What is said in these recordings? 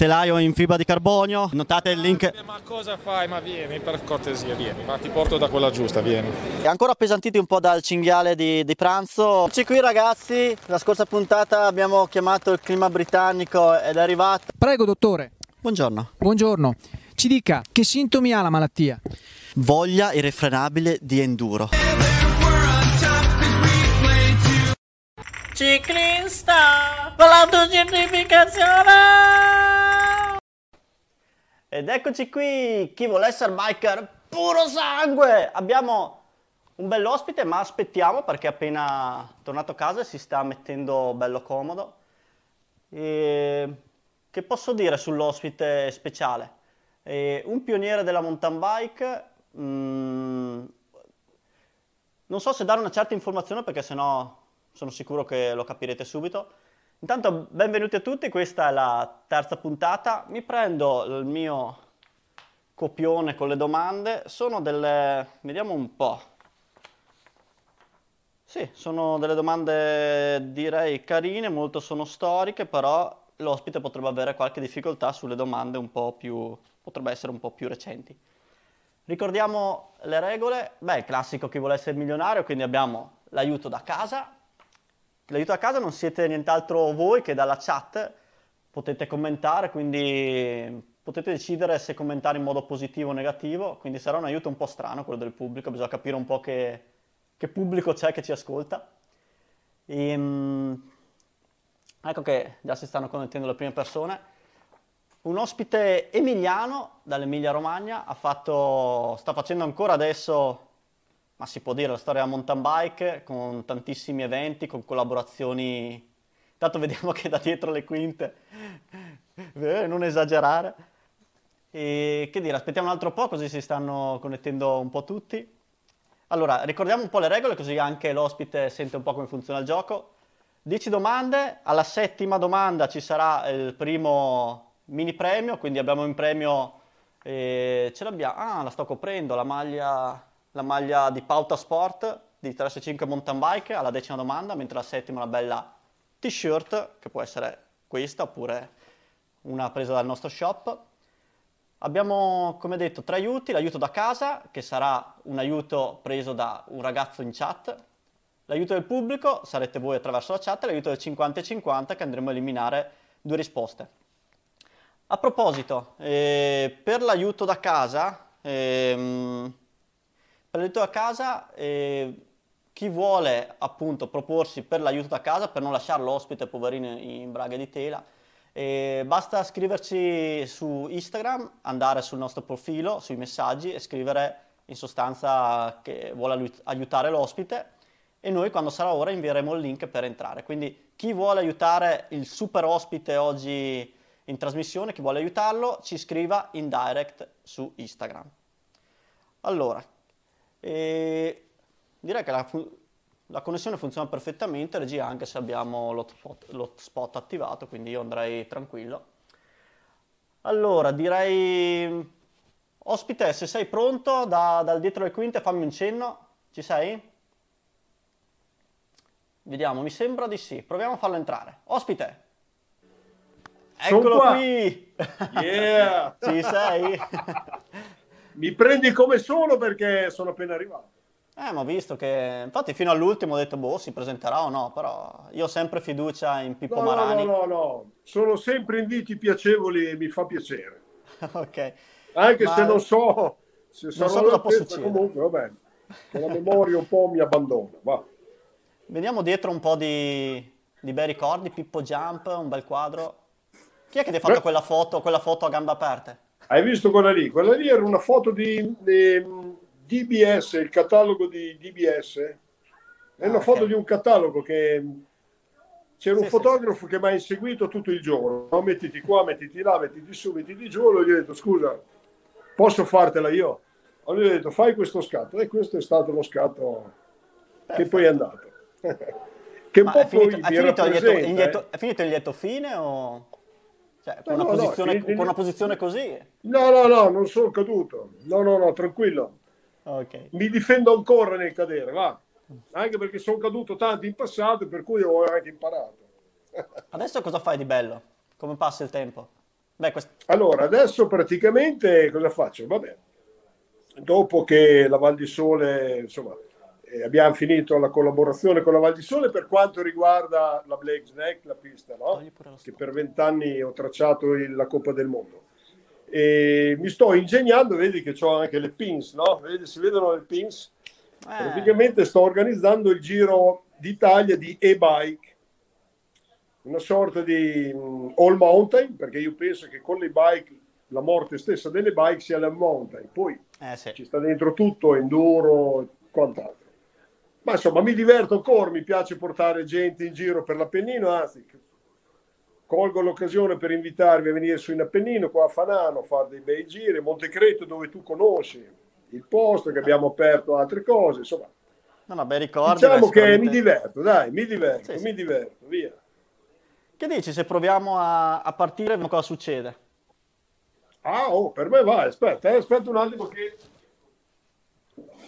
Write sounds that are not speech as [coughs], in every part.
telaio in fibra di carbonio. Notate il link. Ma cosa fai? Ma vieni per cortesia, vieni. Ma ti porto da quella giusta, vieni. È ancora appesantiti un po' dal cinghiale di, di pranzo. Eccoci qui ragazzi, la scorsa puntata abbiamo chiamato il clima britannico ed è arrivato. Prego dottore. Buongiorno. Buongiorno. Ci dica che sintomi ha la malattia? Voglia irrefrenabile di enduro. Ciclista con l'autocertificazione! Ed eccoci qui, chi vuole essere biker puro sangue! Abbiamo un bell'ospite, ma aspettiamo perché appena tornato a casa si sta mettendo bello comodo. E... Che posso dire sull'ospite speciale? È un pioniere della mountain bike. Mm... Non so se dare una certa informazione perché sennò sono sicuro che lo capirete subito. Intanto benvenuti a tutti, questa è la terza puntata. Mi prendo il mio copione con le domande, sono delle... vediamo un po'. Sì, sono delle domande direi carine, molto sono storiche, però l'ospite potrebbe avere qualche difficoltà sulle domande un po' più... potrebbe essere un po' più recenti. Ricordiamo le regole, beh, il classico chi vuole essere milionario, quindi abbiamo l'aiuto da casa, l'aiuto a casa non siete nient'altro voi che dalla chat potete commentare, quindi potete decidere se commentare in modo positivo o negativo, quindi sarà un aiuto un po' strano quello del pubblico, bisogna capire un po' che, che pubblico c'è che ci ascolta. E, um, ecco che già si stanno connettendo le prime persone. Un ospite emiliano dall'Emilia Romagna fatto, sta facendo ancora adesso ma si può dire la storia della mountain bike con tantissimi eventi, con collaborazioni. Intanto vediamo [laughs] che da dietro le quinte, eh, non esagerare. E che dire, aspettiamo un altro po' così si stanno connettendo un po' tutti. Allora, ricordiamo un po' le regole così anche l'ospite sente un po' come funziona il gioco. 10 domande, alla settima domanda ci sarà il primo mini premio, quindi abbiamo in premio, eh, ce l'abbiamo, ah la sto coprendo, la maglia la maglia di Pauta Sport di 365 Mountain Bike alla decima domanda, mentre la settima una bella t-shirt, che può essere questa oppure una presa dal nostro shop. Abbiamo, come detto, tre aiuti, l'aiuto da casa, che sarà un aiuto preso da un ragazzo in chat, l'aiuto del pubblico, sarete voi attraverso la chat, e l'aiuto del 50-50 che andremo a eliminare due risposte. A proposito, eh, per l'aiuto da casa, ehm, Prendetelo a casa e chi vuole appunto proporsi per l'aiuto da casa per non lasciare l'ospite poverino in braghe di tela e basta scriverci su Instagram, andare sul nostro profilo, sui messaggi e scrivere in sostanza che vuole aiutare l'ospite e noi quando sarà ora invieremo il link per entrare. Quindi chi vuole aiutare il super ospite oggi in trasmissione, chi vuole aiutarlo, ci scriva in direct su Instagram. Allora, e direi che la, la, connessione funziona perfettamente, regia anche se abbiamo l'hotspot, l'hotspot attivato, quindi io andrei tranquillo. Allora, direi... Ospite, se sei pronto, da, dal dietro le quinte fammi un cenno. Ci sei? Vediamo, mi sembra di sì. Proviamo a farlo entrare. Ospite! Eccolo qui! Yeah! [laughs] Ci sei? [laughs] mi prendi come sono perché sono appena arrivato. Eh, ma ho visto che, infatti fino all'ultimo ho detto, boh, si presenterà o no, però io ho sempre fiducia in Pippo no, Marani. No, no, no, sono sempre inviti piacevoli e mi fa piacere. [laughs] ok. Anche ma... se non so se sarò so cosa posso testa, comunque, vabbè, la memoria un po' mi abbandona, va. Veniamo dietro un po' di, di bei ricordi, Pippo Jump, un bel quadro. Chi è che ti ha fatto quella foto, quella foto a gambe aperte? Hai visto quella lì? Quella lì era una foto di, di DBS, il catalogo di DBS. È una ah, foto di un catalogo che c'era un sì, fotografo sì. che mi ha inseguito tutto il giorno. No? Mettiti qua, mettiti là, mettiti su, mettiti giù. E gli ho detto, scusa, posso fartela io? Allora gli ho detto, fai questo scatto. E questo è stato lo scatto Perfetto. che poi è andato. [laughs] che un po' è finito, poi è finito, il lieto, il lieto, è finito il lieto fine o... Cioè, con, no, una, no, posizione, no, con una posizione così? No, no, no, non sono caduto. No, no, no, tranquillo. Okay. Mi difendo ancora nel cadere, va. Anche perché sono caduto tanto in passato, per cui ho anche imparato. [laughs] Adesso cosa fai di bello? Come passa il tempo? Beh, quest- Allora, adesso praticamente cosa faccio? Vabbè, dopo che la Val di Sole, insomma, abbiamo finito la collaborazione con la Val di Sole per quanto riguarda la Blake Snack, la pista, no? Che per vent'anni ho tracciato il- la Coppa del Mondo. E mi sto ingegnando, vedi che ho anche le pins, no? Vedi, si vedono le pins? Eh, Praticamente sto organizzando il giro d'Italia di e-bike, una sorta di mm, all mountain, perché io penso che con le bike la morte stessa delle bike sia la mountain, poi eh, sì. ci sta dentro tutto, enduro e quant'altro. Ma insomma, mi diverto ancora, mi piace portare gente in giro per l'Appennino, anzi, colgo l'occasione per invitarvi a venire su in Appennino, qua a Fanano, a fare dei bei giri, Montecreto dove tu conosci il posto, che abbiamo aperto altre cose, insomma. No, no, bei ricordi. Diciamo beh, che mi diverto, dai, mi diverto, Sì, sì. mi diverto, via. Che dici se proviamo a, a partire e cosa succede? Ah, oh, per me vai, aspetta, eh, aspetta un attimo che...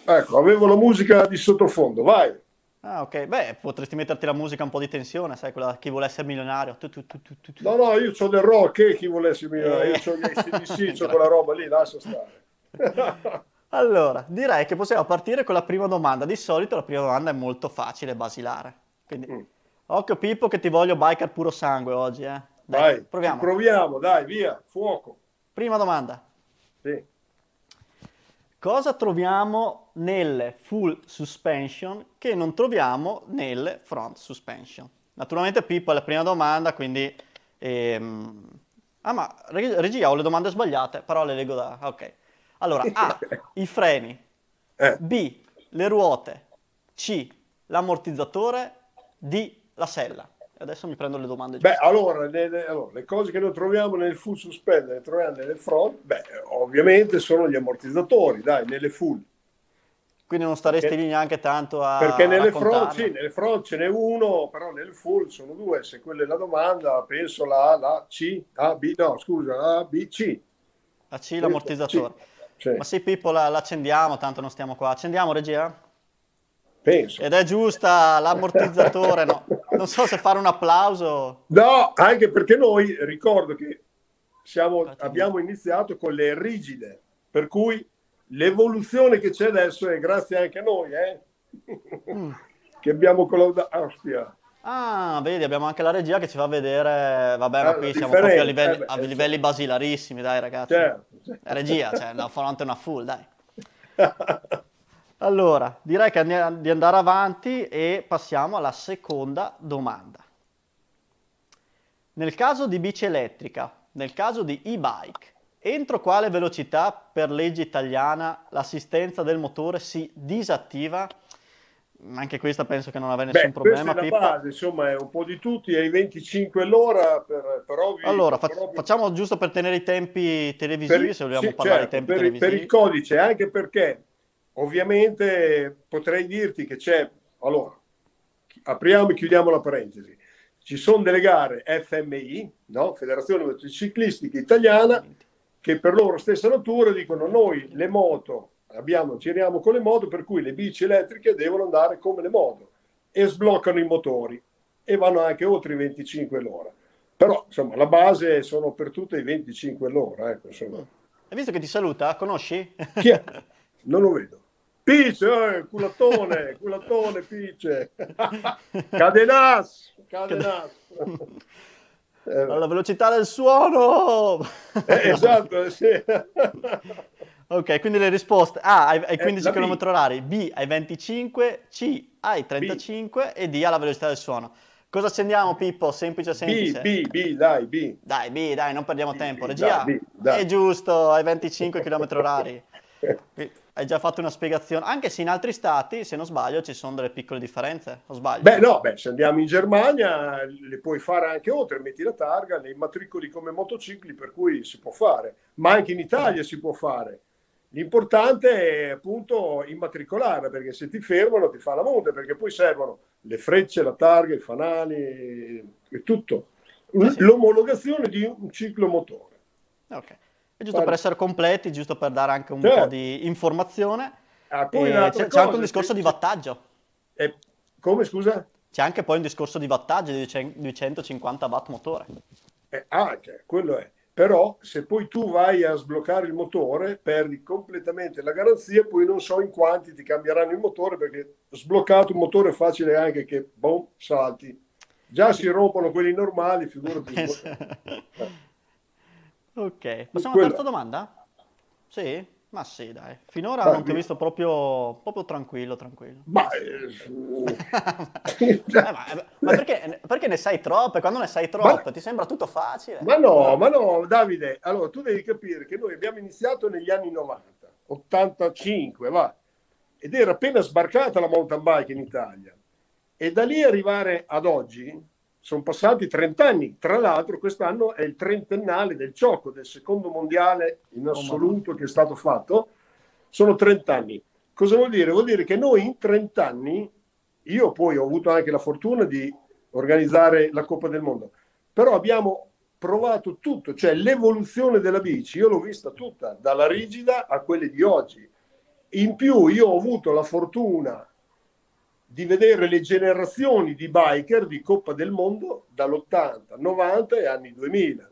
Ecco, avevo la musica di sottofondo, vai. Ah, ok. Beh, potresti metterti la musica un po' di tensione, sai, quella chi vuole essere milionario. Tu, tu, tu. No, no, io ho del rock, e chi volesse mi... Eh. Io ho gli ACDC, c'ho [laughs] quella roba lì, lascia stare. [laughs] Allora, direi che possiamo partire con la prima domanda. Di solito la prima domanda è molto facile basilare. Quindi, Mm. occhio Pippo che ti voglio biker puro sangue oggi, eh. Dai, Dai, proviamo. proviamo, dai, via, fuoco. Prima domanda. Sì. Cosa troviamo nelle full suspension che non troviamo nelle front suspension? Naturalmente Pippo è la prima domanda, quindi... ehm, Ah, ma reg- regia, ho le domande sbagliate, però le leggo da... Ok. Allora, A, [laughs] i freni. Eh, B, le ruote. C, l'ammortizzatore. D, la sella. Adesso mi prendo le domande Beh, giuste. allora le, le- allora, le cose che noi troviamo nel full suspender, le troviamo nelle front, beh, ovviamente sono gli ammortizzatori, dai, nelle full. Quindi non staresti perché- lì neanche tanto a Perché nelle front, sì, nelle front ce n'è uno, però nelle full sono due. Se quella è la domanda, penso la A, la C, A, B, no, scusa, A, B, C. La C, l'ammortizzatore. Sì, Ma sì, Pippo, la, l'accendiamo, tanto non stiamo qua. Accendiamo, regia? penso. Ed è giusta, l'ammortizzatore, no. [laughs] Non so se fare un applauso. No, anche perché noi ricordo che siamo- abbiamo iniziato con le rigide, per cui l'evoluzione che c'è adesso è grazie anche a noi, eh? Mm. che abbiamo collaudato. Ostia. Ah, vedi, abbiamo anche la regia che ci fa vedere. Vabbè, ma Ah, qui siamo proprio a livelli, eh beh, a eh, livelli basilarissimi, dai, ragazzi. Certo. La regia, cioè, da fronte a una full, dai. [laughs] Allora, direi che andiamo di andare avanti e passiamo alla seconda domanda. Nel caso di bici elettrica, nel caso di e-bike, entro quale velocità per legge italiana l'assistenza del motore si disattiva? Anche questa penso che non avrà nessun Beh, questa problema, è la Pippo. base, insomma, è un po' di tutti, ai 25 l'ora per, per ovvi- Allora, per ovvi- facciamo giusto per tenere i tempi televisivi, per- se vogliamo sì, parlare certo, di tempi per, televisivi. per il codice, anche perché ovviamente potrei dirti che c'è, allora, apriamo e chiudiamo la parentesi, ci sono delle gare FMI, no? Federazione Motociclistica Italiana, che per loro stessa natura dicono noi le moto abbiamo, giriamo con le moto, per cui le bici elettriche devono andare come le moto e sbloccano i motori e vanno anche oltre i 25 l'ora. Però insomma la base sono per tutte i 25 l'ora. Ecco. Hai visto che ti saluta? Conosci? Chi è? Non lo vedo. Pice, eh, culatone, [laughs] culatone, Pice. Cadenas, Cadenas. Eh, Alla velocità del suono! eh, esatto, [laughs] sì. Ok, quindi le risposte A ai, ai Eh, 15 la B. km orari, B ai 25, C ai 35 e D alla velocità del suono. Cosa accendiamo Pippo? Semplice, B, semplice. B, B, dai, B. Dai, B, dai, non perdiamo B, tempo. B, Regia, dai, B, dai. è giusto, ai 25 km orari. [laughs] Hai già fatto una spiegazione, anche se in altri stati, se non sbaglio, ci sono delle piccole differenze, o sbaglio? Beh, no, beh, se andiamo in Germania le puoi fare anche oltre, metti la targa, nei matricoli come motocicli, per cui si può fare, ma anche in Italia si può fare. L'importante è appunto immatricolare, perché se ti fermano ti fa la multa, perché poi servono le frecce, la targa, i fanali e tutto. L'omologazione di un ciclomotore. Ok. Giusto Vale. per essere completi, giusto per dare anche un Certo. po' di informazione. Ah, c'è, c'è anche un discorso di wattaggio. è- come scusa? C'è anche poi un discorso di wattaggio di 250 watt motore. Eh, ah, quello è. però se poi tu vai a sbloccare il motore perdi completamente la garanzia poi non so in quanti ti cambieranno il motore perché sbloccato un motore è facile anche che boom, salti già si rompono quelli normali figurati [laughs] ok passiamo alla terza domanda? sì? Ma sì, dai, finora non ti ho visto proprio, proprio tranquillo, tranquillo. Ma, eh, [laughs] ma, ma perché, perché, ne sai troppe? Quando ne sai troppe ma, ti sembra tutto facile? Ma no, ma no, Davide, allora tu devi capire che noi abbiamo iniziato negli anni 90, 85, va, ed era appena sbarcata la mountain bike in Italia. E da lì arrivare ad oggi, sono passati 30 anni. Tra l'altro, quest'anno è il trentennale del Ciocco, del secondo mondiale in assoluto oh, che è stato fatto. Sono 30 anni. Cosa vuol dire? Vuol dire che noi in 30 anni, io poi ho avuto anche la fortuna di organizzare la Coppa del Mondo, però abbiamo provato tutto, cioè l'evoluzione della bici, io l'ho vista tutta, dalla rigida a quelle di oggi. In più io ho avuto la fortuna di vedere le generazioni di biker di Coppa del Mondo dall'80, 90 e anni 2000.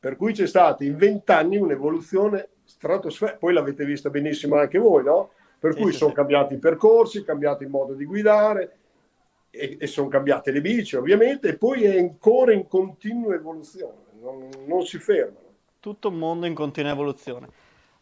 Per cui c'è stata in vent'anni un'evoluzione stratosferica. Poi l'avete vista benissimo anche voi, no? Per cui sono cambiati i percorsi, cambiato il modo di guidare e, e sono cambiate le bici, ovviamente, e poi è ancora in continua evoluzione, non, non si fermano. Tutto un mondo in continua evoluzione.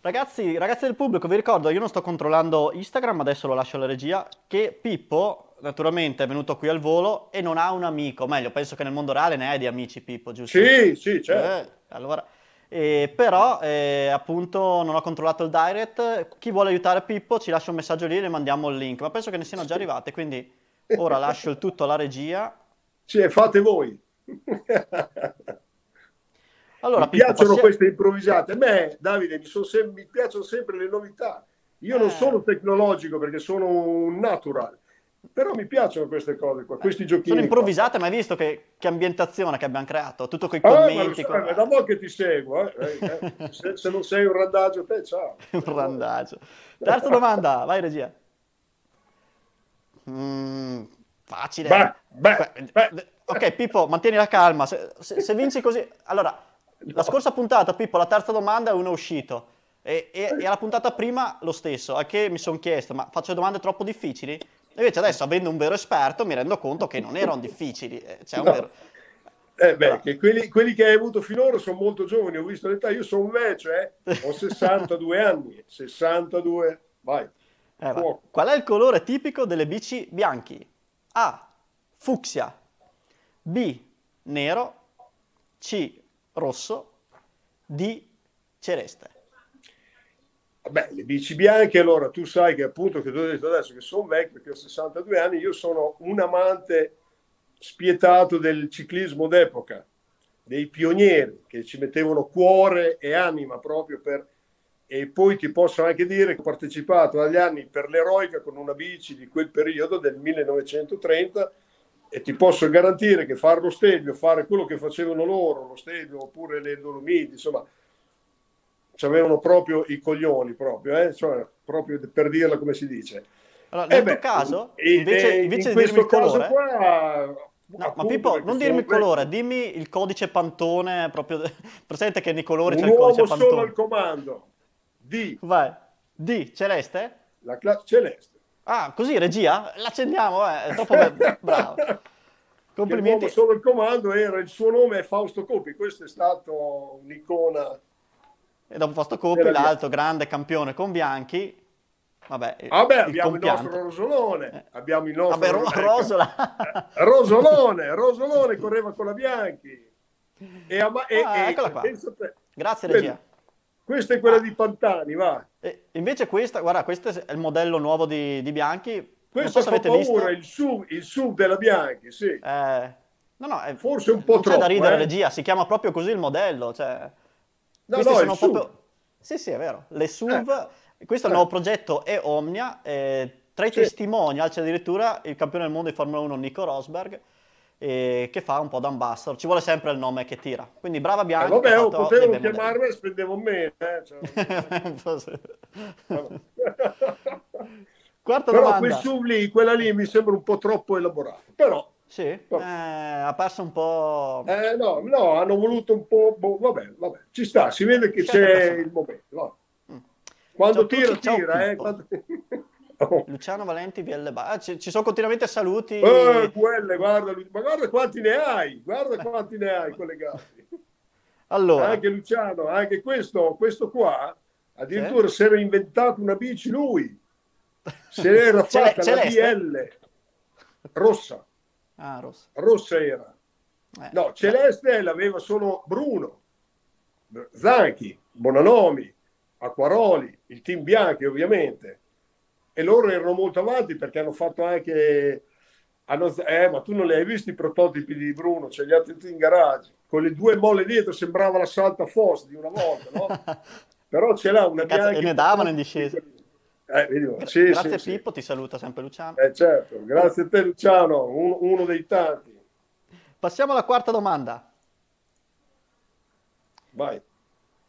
Ragazzi, ragazzi del pubblico, vi ricordo, io non sto controllando Instagram, adesso lo lascio alla regia, che Pippo, naturalmente, è venuto qui al volo e non ha un amico. Meglio, penso che nel mondo reale ne hai di amici, Pippo, giusto? Sì, sì, certo. Eh, allora, eh, però, eh, appunto, non ho controllato il direct. Chi vuole aiutare Pippo ci lascia un messaggio lì e le mandiamo il link. Ma penso che ne siano già arrivate, quindi ora lascio il tutto alla regia. Sì, fate voi. [laughs] Allora, mi piacciono possiamo... queste improvvisate. A me, Davide, mi, sem- mi, piacciono sempre le novità. Io eh. non sono tecnologico perché sono un natural, però mi piacciono queste cose qua, questi eh, giochini. Sono improvvisate, ma hai visto che, che, ambientazione che abbiamo creato? Tutto con i commenti. Ah, con... da mo' che ti seguo, eh. Eh, eh. [laughs] se, se, non sei un randaggio, te ciao. [laughs] un randaggio. Terza domanda, vai regia. Mm, facile. Beh, beh, beh. Ok, Pippo, mantieni la calma. Se, se, se vinci così... Allora, la scorsa puntata, Pippo, la terza domanda è uno uscito. E, e, e alla puntata prima lo stesso, a che mi sono chiesto, ma faccio domande troppo difficili? Invece adesso, avendo un vero esperto, mi rendo conto che non erano difficili. Eh, cioè, no. vero... Eh beh, che quelli, quelli, che hai avuto finora sono molto giovani, ho visto l'età, io sono un vecchio, eh? ho [laughs] 62 anni, 62, vai. Eh, va. Qual è il colore tipico delle bici bianchi? A. Fucsia B. Nero C rosso di Celeste. Vabbè, le bici bianche, allora tu sai che appunto che tu hai detto adesso che sono vecchio, che ho 62 anni, io sono un amante spietato del ciclismo d'epoca, dei pionieri che ci mettevano cuore e anima proprio per... E poi ti posso anche dire che ho partecipato agli anni per l'eroica con una bici di quel periodo del 1930 e ti posso garantire che fare lo Stelvio, fare quello che facevano loro, lo Stelvio oppure le Dolomiti, insomma, avevano proprio i coglioni, proprio, eh? cioè, proprio per dirla come si dice. Allora, nel eh tuo caso, invece, invece in di dirmi il colore... Qua, No, ma Pippo, non dirmi il colore, dimmi il codice Pantone, proprio [laughs] presente che nei colori c'è il codice Pantone. Un solo al comando. D. Vai. D, celeste? La classe celeste. Ah, così, regia? L'accendiamo, eh, è troppo [laughs] bravo. Complimenti. solo il comando era il suo nome è Fausto Coppi, questo è stato un'icona. E dopo Fausto Coppi, l'altro grande campione con Bianchi. Vabbè, Vabbè il abbiamo compianto. il nostro Rosolone, eh. abbiamo il nostro Vabbè, Ro- Rosola. Rosolone, Rosolone correva con la Bianchi. E, ama- e, ah, e, eccola qua. Grazie regia. Questa è quella ah. di Pantani, va. E invece questa, guarda, questo è il modello nuovo di, di Bianchi. Questo so fa paura, il sub, il sub della Bianchi, sì. Eh, no, no, è, Forse un po' troppo. C'è da ridere, eh? regia, si chiama proprio così il modello. Cioè, no, no, sono proprio... Sì, sì, è vero. Le SUV, eh. questo è il nuovo progetto è Omnia. Eh, tra i sì. testimonial c'è addirittura il campione del mondo di Formula 1 Nico Rosberg e che fa un po' da ambassador. Ci vuole sempre il nome che tira. Quindi brava Bianca. Eh, vabbè, potevo chiamarmi e spendevo meno. Eh, cioè... [laughs] Quarta Però domanda. quel SUV lì, quella lì mi sembra un po' troppo elaborato. Però Sì, eh, ha perso un po'... Eh, no, no, hanno voluto un po'... boh, vabbè, vabbè, ci sta, si vede che c'è personale. il momento. va. Quando Ciao tira, tira, eh. Quando- [laughs] Oh. Luciano Valenti, VL Bar. Ah, ci, ci sono continuamente saluti. Eh, quelle, guarda, ma guarda quanti ne hai, guarda quanti ne hai collegati. Allora, Anche Luciano, anche questo, questo qua, addirittura si era inventato una bici lui. Se [laughs] l'era fatta la? BL rossa, ah, rossa. rossa era. Eh, No, celeste l'aveva solo Bruno, Zanchi, Bonanomi, Acquaroli, il team Bianchi ovviamente. E loro erano molto avanti perché hanno fatto anche... hanno- eh, ma tu non li hai visti i prototipi di Bruno, ce li ha tutti in garage. Con le due molle dietro sembrava la Salta Foss di una volta, no? [laughs] Però ce l'ha una Cazzo, Bianchi... e ne davano in discesa. Eh, sì, Grazie sì, sì. Pippo, ti saluta sempre Luciano. Eh, certo, grazie a te Luciano, un- uno dei tanti. Passiamo alla quarta domanda. Vai.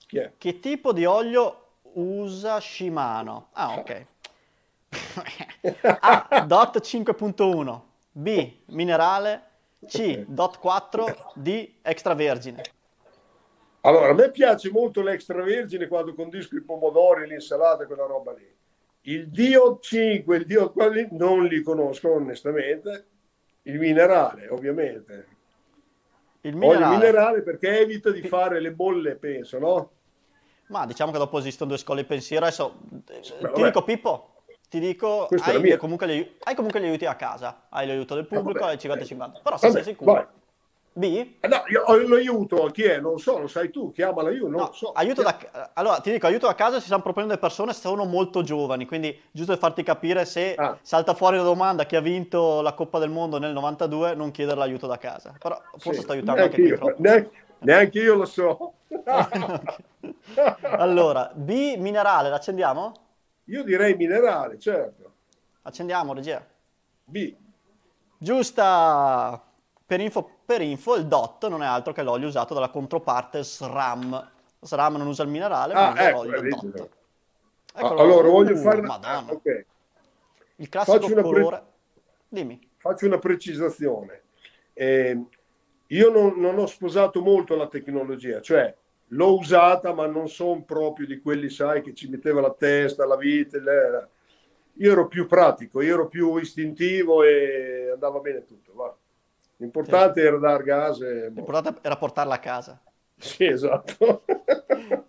Chi è? Che tipo di olio usa Shimano? Ah, ok. [laughs] A. DOT 5.1 B. Minerale C. DOT 4 D. Extravergine Allora, a me piace molto l'extravergine quando condisco i pomodori, l'insalata e quella roba lì. Il Dio 5, il Dio quelli non li conosco onestamente. Il minerale, ovviamente. Il Voglio il minerale. minerale perché evita di fare le bolle, penso, no? Ma diciamo che dopo esistono due scuole di pensiero. Adesso eh, ti vabbè. dico Pippo, ti dico, hai comunque, gli, hai comunque gli aiuti a casa, hai l'aiuto del pubblico, vabbè. hai 50-50. Però se Vabbè, sei sicuro. vai. B? Eh, No, io ho l'aiuto, chi è? Non so, lo sai tu, chiamala io, non No, so. aiuto da, allora ti dico, aiuto a casa si stanno proponendo le persone, sono molto giovani, quindi giusto per farti capire se Ah. salta fuori la domanda chi ha vinto la Coppa del Mondo nel 92, non chiedere l'aiuto da casa. Però forse Sì, sto aiutando anche qui io, neanche, neanche io lo so. [laughs] Allora, B, minerale, l'accendiamo? Io direi minerale, certo. Accendiamo, regia. B. Giusta! Per info, per info, il DOT non è altro che l'olio usato dalla controparte SRAM. SRAM non usa il minerale, ma Ah, usa ecco, l'olio vedi. DOT. Eccolo. allora voglio Uh, fare Madonna. ah. Il classico Faccio una pre- colore. Dimmi. Faccio una precisazione. Eh, io non, non ho sposato molto la tecnologia, cioè l'ho usata, ma non sono proprio di quelli, sai, che ci metteva la testa, la vita. le- Io ero più pratico, io ero più istintivo e andava bene tutto. va. L'importante era dar gas. E... boh. L'importante era portarla a casa. Sì, esatto. [laughs]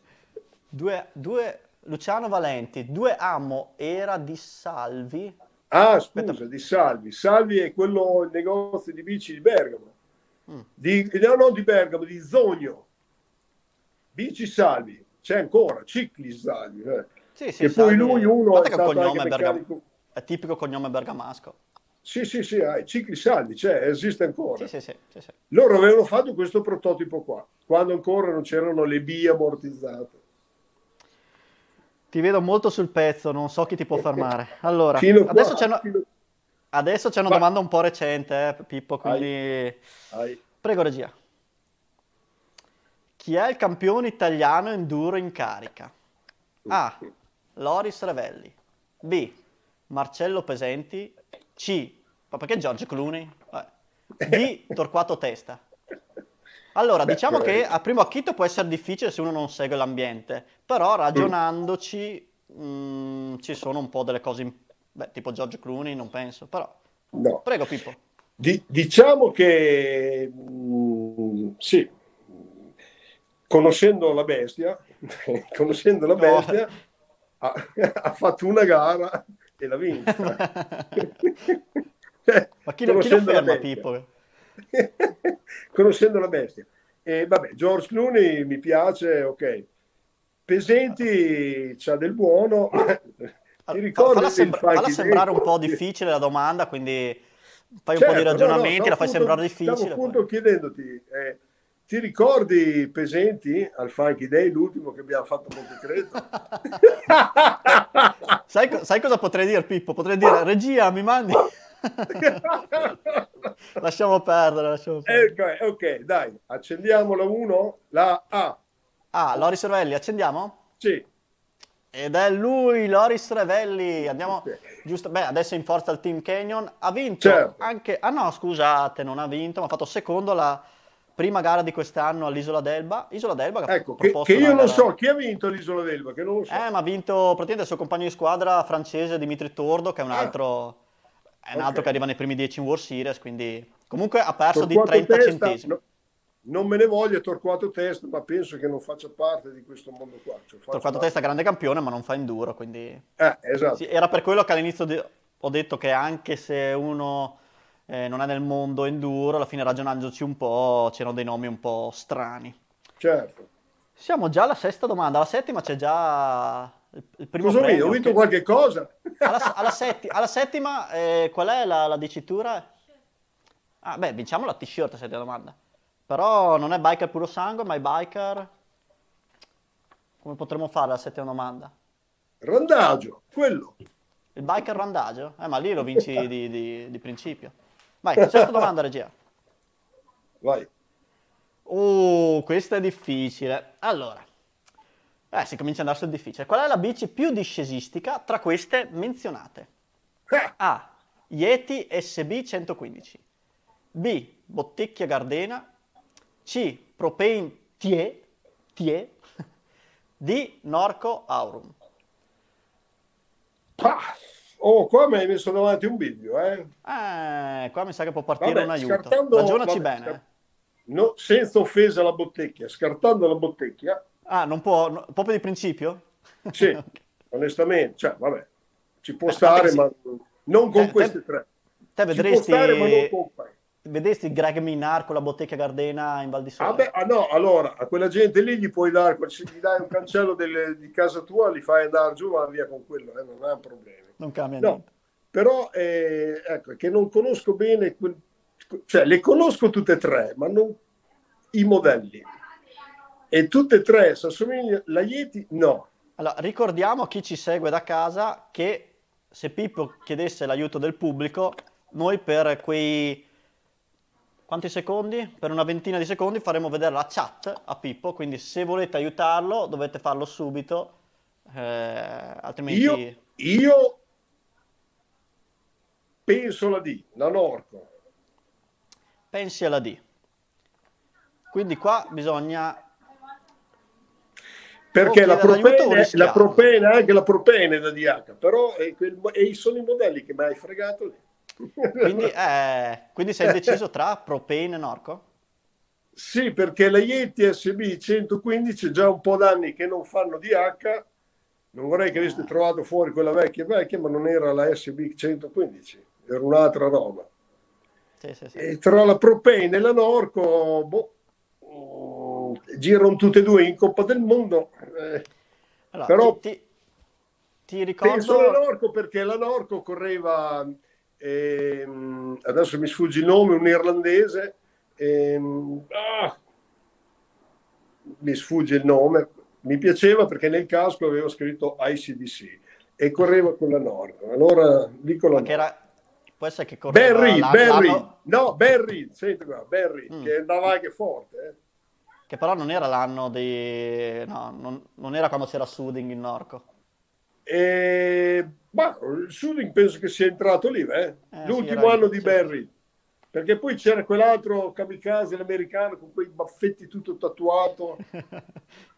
Due, due- Luciano Valenti, due amo era di Salvi. Ah, scusa, Aspetta. di Salvi. Salvi è quello, il negozio di bici di Bergamo. Mm. Di, no, non di Bergamo, di Zogno. Bici Salvi. C'è ancora, Cicli Salvi. eh. Sì, sì, Che poi lui, uno, guarda è stato cognome anche è, berga- meccanico. è tipico cognome bergamasco. Sì, sì, sì, ah, Cicli Salvi, c'è, esiste ancora. Sì, sì, sì, sì. Loro avevano fatto questo prototipo qua, quando ancora non c'erano le B ammortizzate. Ti vedo molto sul pezzo, non so chi ti può [laughs] fermare. Allora, qua, adesso c'è una, fino- adesso c'è una domanda un po' recente, eh, Pippo, quindi... Ai. Prego, regia. Chi è il campione italiano enduro in carica? A. Loris Revelli. B. Marcello Pesenti. C. Ma perché George Clooney? Vabbè. D. Torquato Testa. Allora, Beh, diciamo che a primo acchito può essere difficile se uno non segue l'ambiente, però ragionandoci mh, ci sono un po' delle cose, in- beh, tipo George Clooney, non penso, però... No. Prego, Pippo. Di- diciamo che mm, sì, conoscendo la bestia, [laughs] conoscendo la No. bestia, [laughs] ha, [laughs] ha fatto una gara e l'ha vinta. Ma chi lo, chi lo Conoscendo la ferma, bestia. Pippo? conoscendo la bestia. E vabbè, George Clooney mi piace, ok. Pesenti c'ha del buono. [coughs] Ti ricordi Falla, sembra- falla sembrare un po' difficile la domanda, quindi fai un Certo, po' di no, no, ragionamenti, stavo la fai appunto- sembrare difficile. Stavo poi. appunto chiedendoti, eh, ti ricordi Pesenti al Funky Day, l'ultimo che abbiamo fatto a Montecreto? [laughs] sai, sai cosa potrei dire, Pippo? Potrei dire, regia, mi mandi... [laughs] lasciamo perdere, lasciamo perdere. ok, ok, dai, accendiamo la 1, la A. Ah, Lori Sorvelli, accendiamo? Sì, Ed è lui, Loris Revelli. Andiamo giusto. Beh, adesso in forza il team Canyon. Ha vinto Certo. anche. Ah no, scusate, non ha vinto, ma ha fatto secondo la prima gara di quest'anno all'Isola d'Elba. Isola d'Elba che Ecco, che, che io non so chi ha vinto l'isola d'Elba, che non lo so. Eh, ma ha vinto praticamente il suo compagno di squadra francese Dimitri Tordo, che è un Ah. altro, è un altro che arriva nei primi 10 in World Series, quindi comunque ha perso di Torquato 30 Testa, centesimi. no, non me ne voglia Torquato Testa, ma penso che non faccia parte di questo mondo qua. Cioè, Torquato parte- Testa grande campione, ma non fa enduro, quindi Eh, esatto. Sì, era per quello che all'inizio di- ho detto che anche se uno eh, non è nel mondo enduro, alla fine ragionandoci un po', c'erano dei nomi un po' strani. Certo. Siamo già alla sesta domanda, alla settima c'è già il, primo Cosa premio. Ho vinto che- qualche cosa? alla, alla setti- alla settima, eh, qual è la, la dicitura? Ah, beh, vinciamo la t-shirt, settima domanda. Però non è biker puro sangue, ma è biker... Come potremmo fare la settima domanda? Randagio, quello. Il biker randagio? Eh, ma lì lo vinci di, di- di principio. Vai, sesta domanda, regia. Vai. Oh, questa è difficile. Allora, eh, si comincia ad andare sul difficile. Qual è la bici più discesistica tra queste menzionate? Ah, A. Yeti SB 115. B. Bottecchia Gardena. C. Propane Tie. Tie. D. Norco Aurum. ah. Oh, qua mi hai messo davanti un video, eh. Eh, qua mi sa che può partire Vabbè, un aiuto. scartando- Ragionaci vabbè, bene. No, senza offesa alla bottecchia, scartando la bottecchia, Ah, non può, no- proprio di principio? sì, [laughs] onestamente, cioè, vabbè, ci può Eh, stare, ma non con Te- queste te- tre. Te Ci può vedresti, stare, ma non con queste. Vedresti Greg Minar con la bottega Gardena in Val di Sole? Ah, beh, ah, no, allora, a quella gente lì gli puoi dare, se gli dai un cancello del- di casa tua, li fai andare giù, va via con quello, eh, non è un problema. Non cambia No, niente. però eh, ecco, che non conosco bene, cioè le conosco tutte e tre, ma non i modelli. E tutte e tre si assomigliano, la Yeti no. Allora, ricordiamo a chi ci segue da casa che se Pippo chiedesse l'aiuto del pubblico, noi per quei quanti secondi? Per una ventina di secondi faremo vedere la chat a Pippo, quindi se volete aiutarlo dovete farlo subito, eh, altrimenti... Io, io penso la D, la Norco. pensi alla D. Quindi qua bisogna... Perché la propene, la propene, anche la propene è da DH, però è e sono i modelli che mi hai fregato lì. [laughs] Quindi, eh, quindi sei deciso tra propane e Norco? Sì, perché la Yeti SB 115 è già un po' d'anni che non fanno DH. Non vorrei che aveste trovato fuori quella vecchia vecchia, ma non era la SB 115, era un'altra roba. Sì, sì, sì. E tra la Propane e la Norco, boh, mm, girano tutte e due in Coppa del Mondo. Eh, Allora, però- ti, ti- ti penso alla ricordo... Norco perché la Norco correva, ehm, adesso mi sfugge il nome, un irlandese. ehm, ah, mi sfugge il nome, mi piaceva perché nel casco avevo scritto ICDC e correva con la Norco. Allora dico la era... Può essere che correva l'anno- Ben Reed. l'anno- no, Reed, senti qua, Reed, Mm. che andava anche forte. eh. Che però non era l'anno di... No, non, non era quando c'era Suding in Norco. E, ma il Suding penso che sia entrato lì, eh? Eh, l'ultimo sì, anno di sì. Barry. Perché poi c'era quell'altro kamikaze l'americano con quei baffetti tutto tatuato [laughs]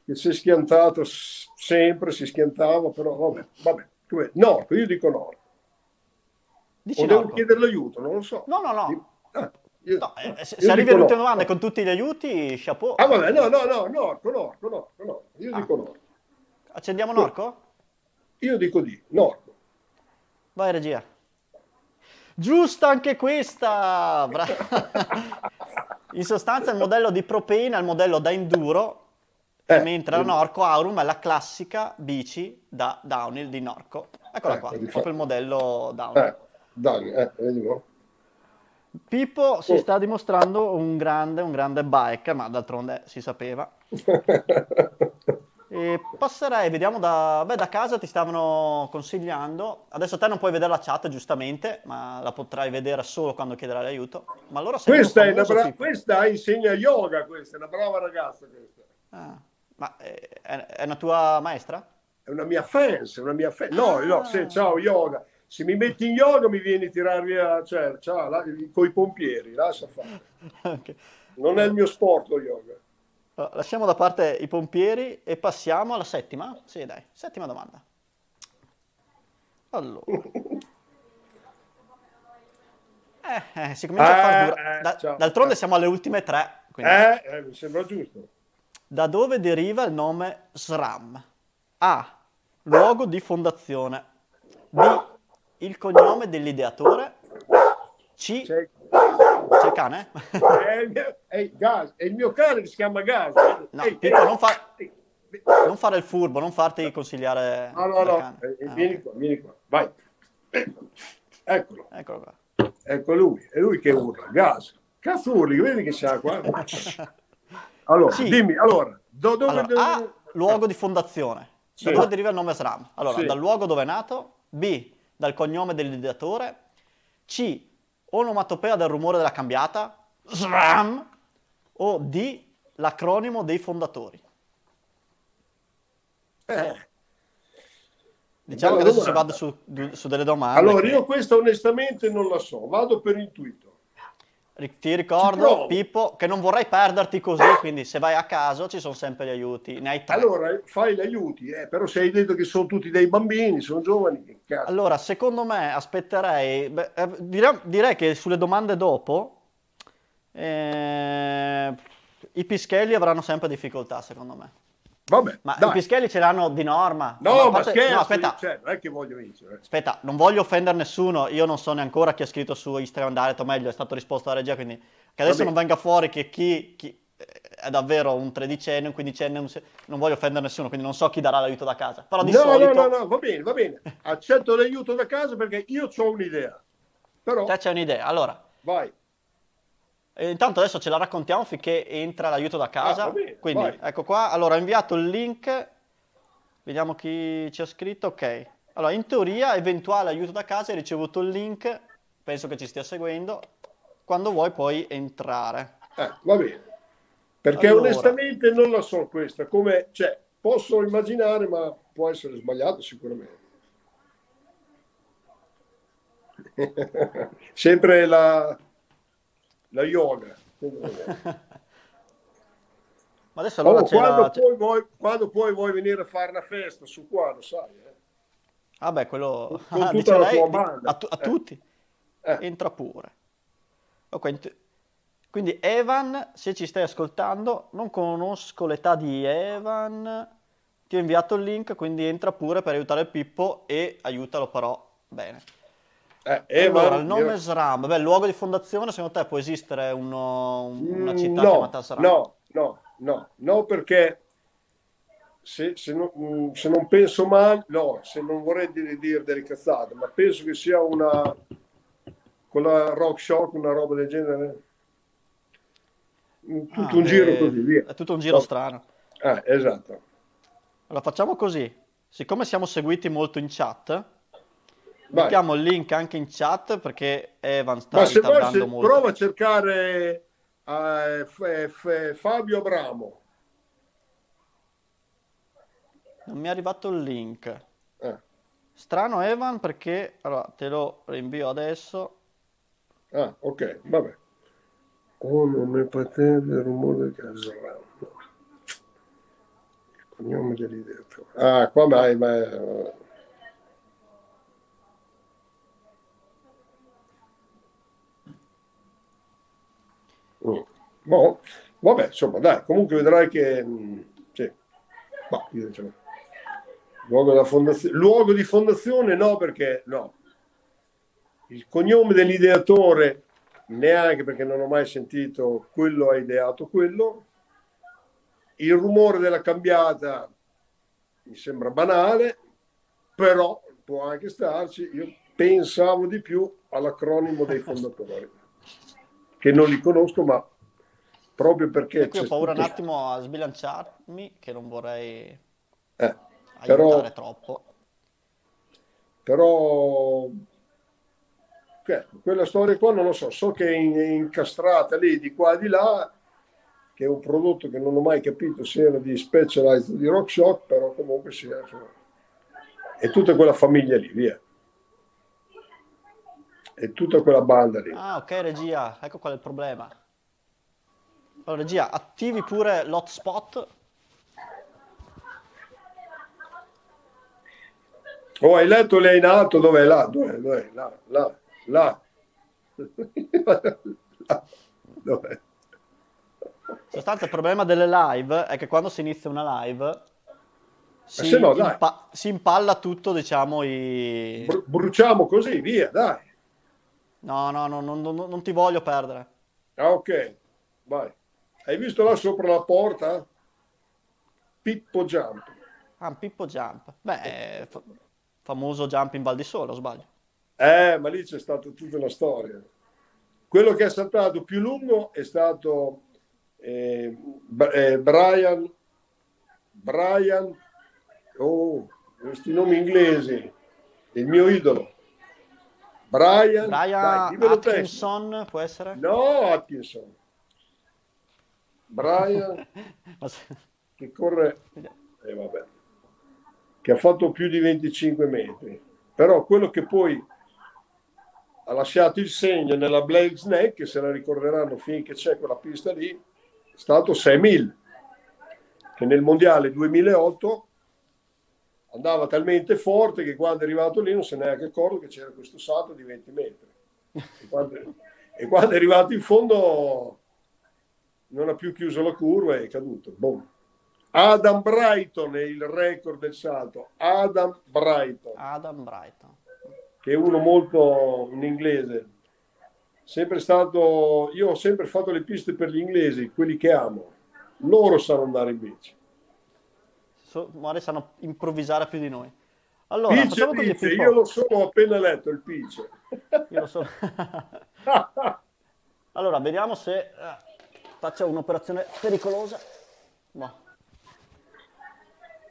che si è schiantato sempre, si schiantava, però vabbè, vabbè. Come- Norco, io dico Norco. Dici O devo Norco? chiedere l'aiuto, non lo so. No, no, no. Ah, io- No, eh, se, se arrivi all'ultima no. domanda con tutti gli aiuti, chapeau. Ah vabbè, no, no, no, Norco, Norco, Norco, no. Io Ah. dico Norco. Accendiamo Norco? Io dico di Norco. Vai regia. Giusta anche questa! Bra- [laughs] In sostanza il modello di propane è il modello da enduro, Eh, mentre la. Norco Aurum è la classica bici da downhill di Norco. Eccola Eh, qua, proprio il modello downhill. Eh, Dani, eh, vedi no? Pippo si Oh. sta dimostrando un grande, un grande biker, ma d'altronde si sapeva. [laughs] E passerei, vediamo da, beh, da casa ti stavano consigliando. Adesso te non puoi vedere la chat, giustamente, ma la potrai vedere solo quando chiederai aiuto. Ma allora questa, è una bra- questa insegna yoga, questa è una brava ragazza questa. Ah, ma eh, è, è una tua maestra? È una mia fans, una mia fan. No, no, se, ciao yoga. Se mi metti in yoga mi vieni a tirare via, cioè, ciao, la, con i pompieri, lascia fare. [laughs] Ok. Non è il mio sport lo yoga. Lasciamo da parte i pompieri e passiamo alla settima. Sì, dai, settima domanda. Allora. Eh, eh, si comincia a far Eh, dura- eh, da- ciao. d'altronde siamo alle ultime tre. quindi- Eh, eh, mi sembra giusto. Da dove deriva il nome SRAM? A. Luogo di fondazione. B. Il cognome dell'ideatore. C. C'è, cane? è, il mio, è il gas, è il mio cane che si chiama Gas. No, Ehi, Pippo, non, fa- non fare il furbo, non farti consigliare No, no, no, eh, Ah, vieni ok. qua, vieni qua, vai. Eccolo, Eccolo qua. ecco lui, è lui che urla, gas. Cazzo urli, vedi che c'ha qua? [laughs] Allora, Sì. dimmi, allora, do- dove... Allora, dove- A. Luogo di fondazione. Da Sì. dove deriva il nome SRAM? Allora, Sì. dal luogo dove è nato. B. Dal cognome dell'ideatore. C. Onomatopea del rumore della cambiata. SRAM. O D. L'acronimo dei fondatori. Eh, Diciamo che adesso si vada su, su delle domande. Allora, che- io questa onestamente non la so, vado per intuito. Ti ricordo. Pippo, che non vorrei perderti così, quindi se vai a caso ci sono sempre gli aiuti. Ne hai tre. Allora, fai gli aiuti, eh, però se hai detto che sono tutti dei bambini, sono giovani. Allora, secondo me aspetterei, beh, eh, direi, direi che sulle domande dopo eh, i pischelli avranno sempre difficoltà, secondo me. Vabbè, Ma dai. i pischelli ce l'hanno di norma. No, a ma parte- scherzo, no, aspetta, cioè, non è che voglio vincere. aspetta, non voglio offendere nessuno, io non so neanche chi ha scritto su Instagram da detto meglio, è stato risposto alla regia, quindi che adesso non venga fuori che chi, chi è davvero un tredicenne, un quindicenne, un non voglio offendere nessuno, quindi non so chi darà l'aiuto da casa. Però di No, solito no, no, no, va bene, va bene. Accetto l'aiuto da casa perché io ho un'idea. Però, te c'è un'idea. Allora, vai. Eh, Intanto adesso ce la raccontiamo finché entra l'aiuto da casa. Ah, va bene, Quindi vai. ecco qua. Allora ho inviato il link. Vediamo chi ci ha scritto. Ok. Allora, in teoria, eventuale aiuto da casa, hai ricevuto il link. Penso che ci stia seguendo. Quando vuoi puoi entrare. Eh, va bene. Perché Allora. onestamente non la so questa. Come, cioè, posso immaginare, ma può essere sbagliato sicuramente. [laughs] Sempre la, la yoga. [laughs] Ma adesso allora Oh, c'è quando, la... poi vuoi, quando poi vuoi venire a fare una festa su qua, lo sai. eh? Vabbè, quello... Con Ah, [laughs] tutta la lei, tua banda. a, tu- a Eh. tutti. Eh. Entra pure. Ok, int- quindi Evan, se ci stai ascoltando, non conosco l'età di Evan, ti ho inviato il link, quindi entra pure per aiutare Pippo e aiutalo però bene. Eh, Evan, allora, il nome io- SRAM, beh, luogo di fondazione, secondo te può esistere uno- una città no, chiamata SRAM? No, no, no, no, perché se, se non, mm, se non penso male, no, se non vorrei dire, dire delle cazzate, ma penso che sia una con la rock shock, una roba del genere. Mm, Tutto Ah, un giro eh, così, via. È tutto un giro No. strano. Ah, esatto. Allora facciamo così, siccome siamo seguiti molto in chat, Vai. mettiamo il link anche in chat perché Evan sta Ma se ritardando se- molto. prova a cercare eh, F- F- Fabio Abramo. Non mi è arrivato il link. Eh, Strano Evan perché, allora te lo rinvio adesso. Ah, ok, vabbè. Onomatopea del rumore del gas. No. Il cognome dell'ideatore. Ah, qua mai, ma... Mm. Boh, vabbè, insomma, dai, comunque vedrai che... mm, sì. Ma io dicevo, luogo, fondazio- luogo di fondazione no, perché no. Il cognome dell'ideatore neanche perché non ho mai sentito quello ha ideato quello. Il rumore della cambiata mi sembra banale, però può anche starci. Io pensavo di più all'acronimo dei fondatori, che non li conosco, ma proprio perché qui ho paura un tutto- attimo a sbilanciarmi, che non vorrei Eh, aiutare però, troppo. però quella storia qua non lo so, so che è in- è incastrata lì di qua e di là, che è un prodotto che non ho mai capito se era di Specialized o di Rock Shock, però comunque sia, insomma, E tutta quella famiglia lì, via. E tutta quella banda lì. Ah, ok, regia, ecco qual è il problema. Allora, regia, attivi pure l'hotspot. Oh, hai letto lei in alto? Dov'è? Là, dov'è? Dov'è? Là, là, là. [laughs] là. Dov'è? In sostanza il problema delle live è che quando si inizia una live si, se no, impa- si impalla tutto, diciamo, i... Bru- bruciamo così, via, dai. No, no, no, non, non- non ti voglio perdere. Ah, ok, vai. Hai visto là sopra la porta? Pippo Jump. Ah, Pippo Jump. Beh, fa- famoso jump in Val di Sole, o sbaglio? Eh, ma lì c'è stata tutta una storia. Quello che è saltato più lungo è stato eh, eh, Brian, Brian, oh, questi nomi inglesi, il mio idolo. Brian, dai, Brian te. Atkinson, può essere? No, Atkinson. Brian che corre, eh, vabbè, che ha fatto più di 25 metri. Però quello che poi ha lasciato il segno nella Blake's Neck, che se la ricorderanno finché c'è quella pista lì, è stato 6.000, che nel mondiale 2008 andava talmente forte che quando è arrivato lì non se ne è neanche accorto che c'era questo salto di 20 metri. E quando, e quando è arrivato in fondo non ha più chiuso la curva e è caduto. Boom. Adam Brighton è il record del salto. Adam Brighton, Adam Brighton. che è uno molto in inglese. Sempre stato, io ho sempre fatto le piste per gli inglesi, quelli che amo. Loro sanno andare in bici. So- magari sanno improvvisare più di noi. Allora, Pice, facciamo così, Pice, io lo so, ho appena letto il Pice. Io lo so. [laughs] Allora, vediamo se faccio un'operazione pericolosa. Boh.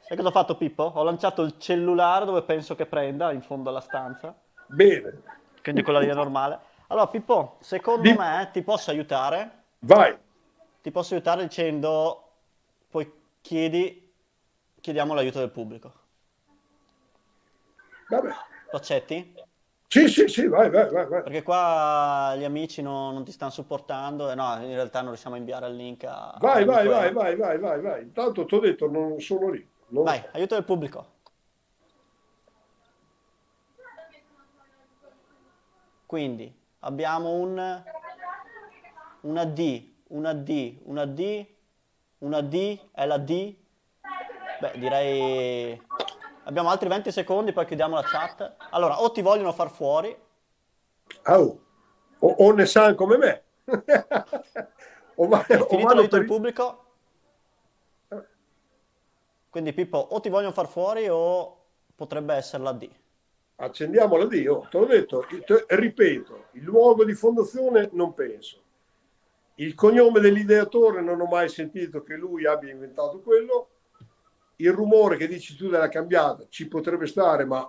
Sai cosa ho fatto, Pippo? Ho lanciato il cellulare dove penso che prenda, in fondo alla stanza, Bene, quindi quella linea normale. Allora, Pippo, secondo Di- me ti posso aiutare. vai. Ti posso aiutare dicendo, poi chiedi, chiediamo l'aiuto del pubblico. Vabbè. Lo accetti? Sì, sì, sì, vai, vai, vai. Perché qua gli amici non, non ti stanno supportando e no, in realtà non riusciamo a inviare il link a... Vai, vai, quello. vai, vai, vai, vai, vai. Intanto ti ho detto, non sono lì. Non Vai, aiuto del pubblico. Quindi abbiamo un, una D, una D, una D, una D, è la D. Beh, direi... Abbiamo altri 20 secondi, poi chiudiamo la chat. Allora, o ti vogliono far fuori, Oh. O, o ne sanno come me. [laughs] o, va- È finito l'aiuto per del pubblico? Quindi Pippo, o ti vogliono far fuori o potrebbe essere la D. Accendiamo la Dio. Te l'ho detto, te- ripeto, il luogo di fondazione non penso. Il cognome dell'ideatore non ho mai sentito che lui abbia inventato quello. Il rumore che dici tu della cambiata ci potrebbe stare, ma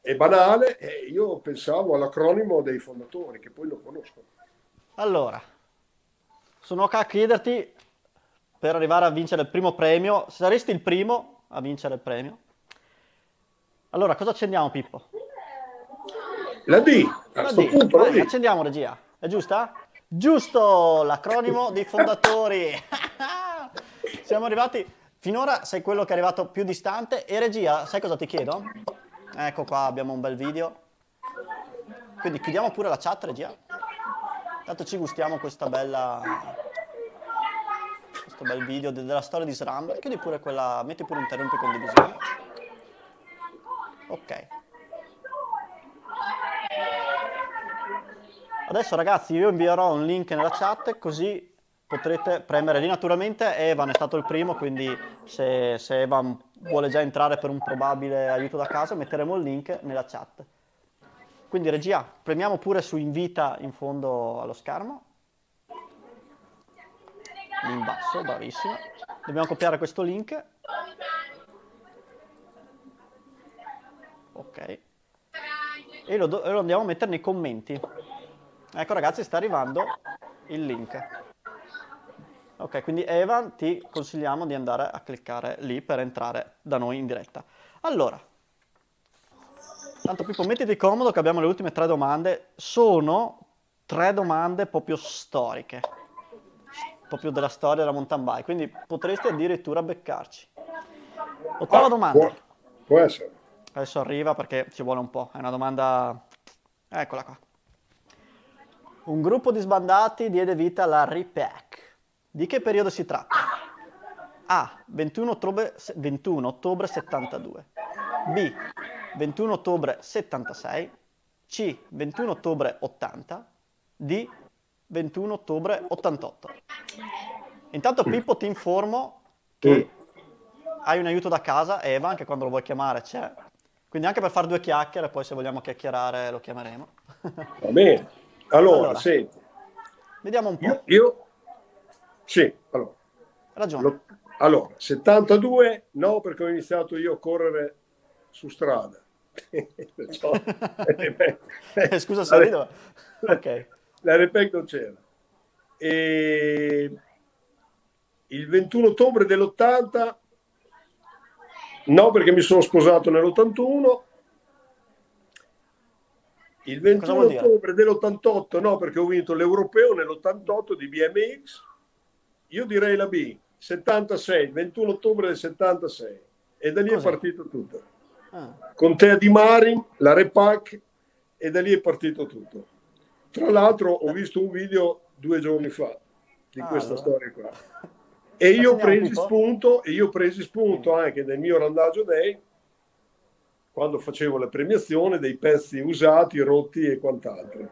è banale. E io pensavo all'acronimo dei fondatori, che poi lo conosco. Allora, sono qua a chiederti per arrivare a vincere il primo premio, se saresti il primo a vincere il premio. Allora, cosa accendiamo Pippo? La D, a La questo D. punto la D. accendiamo regia. È giusta? Giusto, l'acronimo dei fondatori. [laughs] Siamo arrivati, finora sei quello che è arrivato più distante e regia, sai cosa ti chiedo? Ecco qua, abbiamo un bel video. Quindi chiudiamo pure la chat, regia. Intanto ci gustiamo questa bella questo bel video de- della storia di SRAM. Chiudi pure quella, metti pure interrompi condivisione. Ok. Adesso ragazzi io invierò un link nella chat così potrete premere lì. Naturalmente Evan è stato il primo, quindi se, se Evan vuole già entrare per un probabile aiuto da casa metteremo il link nella chat. Quindi regia, premiamo pure su invita in fondo allo schermo. In basso, bravissimo. Dobbiamo copiare questo link. Ok. E lo, do- lo andiamo a mettere nei commenti. Ecco ragazzi, sta arrivando il link. Ok, quindi Evan ti consigliamo di andare a cliccare lì per entrare da noi in diretta. Allora, tanto Pippo, mettiti comodo che abbiamo le ultime tre domande. Sono tre domande proprio storiche, proprio della storia della mountain bike, quindi potresti addirittura beccarci. Ottava Ah, domanda. Può, può essere. Adesso arriva perché ci vuole un po'. È una domanda. Eccola qua. Un gruppo di sbandati diede vita alla Repack. Di che periodo si tratta? A. 21 ottobre, 21 ottobre 72. B. 21 ottobre 76. C. 21 ottobre 80. D. 21 ottobre 88. Intanto Pippo ti informo che hai un aiuto da casa, Eva, anche quando lo vuoi chiamare c'è. Quindi anche per fare due chiacchiere, poi se vogliamo chiacchierare lo chiameremo. Va bene. Allora, Allora. senti, Vediamo un po'. io, io- sì, allora, Ragione. lo- allora, 72 no perché ho iniziato io a correre su strada. [laughs] Perciò- [laughs] Eh, Scusa se rido. La- Ok. La Repec non c'era. E il 21 ottobre dell'80 no perché mi sono sposato nell'81 il 21 vuol dire? ottobre dell'88 no perché ho vinto l'europeo nell'88 di BMX io direi la B 76 21 ottobre del 76 e da lì Così. è partito tutto Ah, Contea di Marin, la Repac e da lì è partito tutto. Tra l'altro ho visto un video due giorni fa di Ah, questa allora. storia qua. E io presi spunto, e io presi spunto anche nel mio randaggio day quando facevo la premiazione dei pezzi usati, rotti e quant'altro.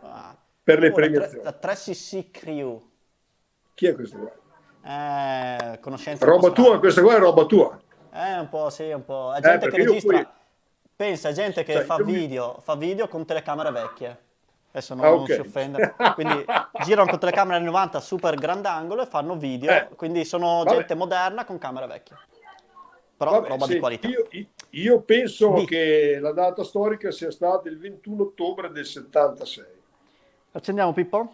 ah. Per le Oh, la tre- premiazioni. La 3CC Crew. Chi è questo qua? Eh, conoscenza Roba tua, questa qua è roba tua. Eh, un po' sì, un po'. È gente perché che registra. poi- Pensa, gente che Cioè, fa io mi- video, fa video con telecamere vecchie. Adesso non, Ah, non ok. si offende. Quindi girano con telecamere anni 90 super grandangolo e fanno video. Eh. Quindi sono Vabbè. gente moderna con camere vecchie. Però Vabbè, roba di senti, qualità. Io, io penso Di. che la data storica sia stata il 21 ottobre del 76. Accendiamo Pippo?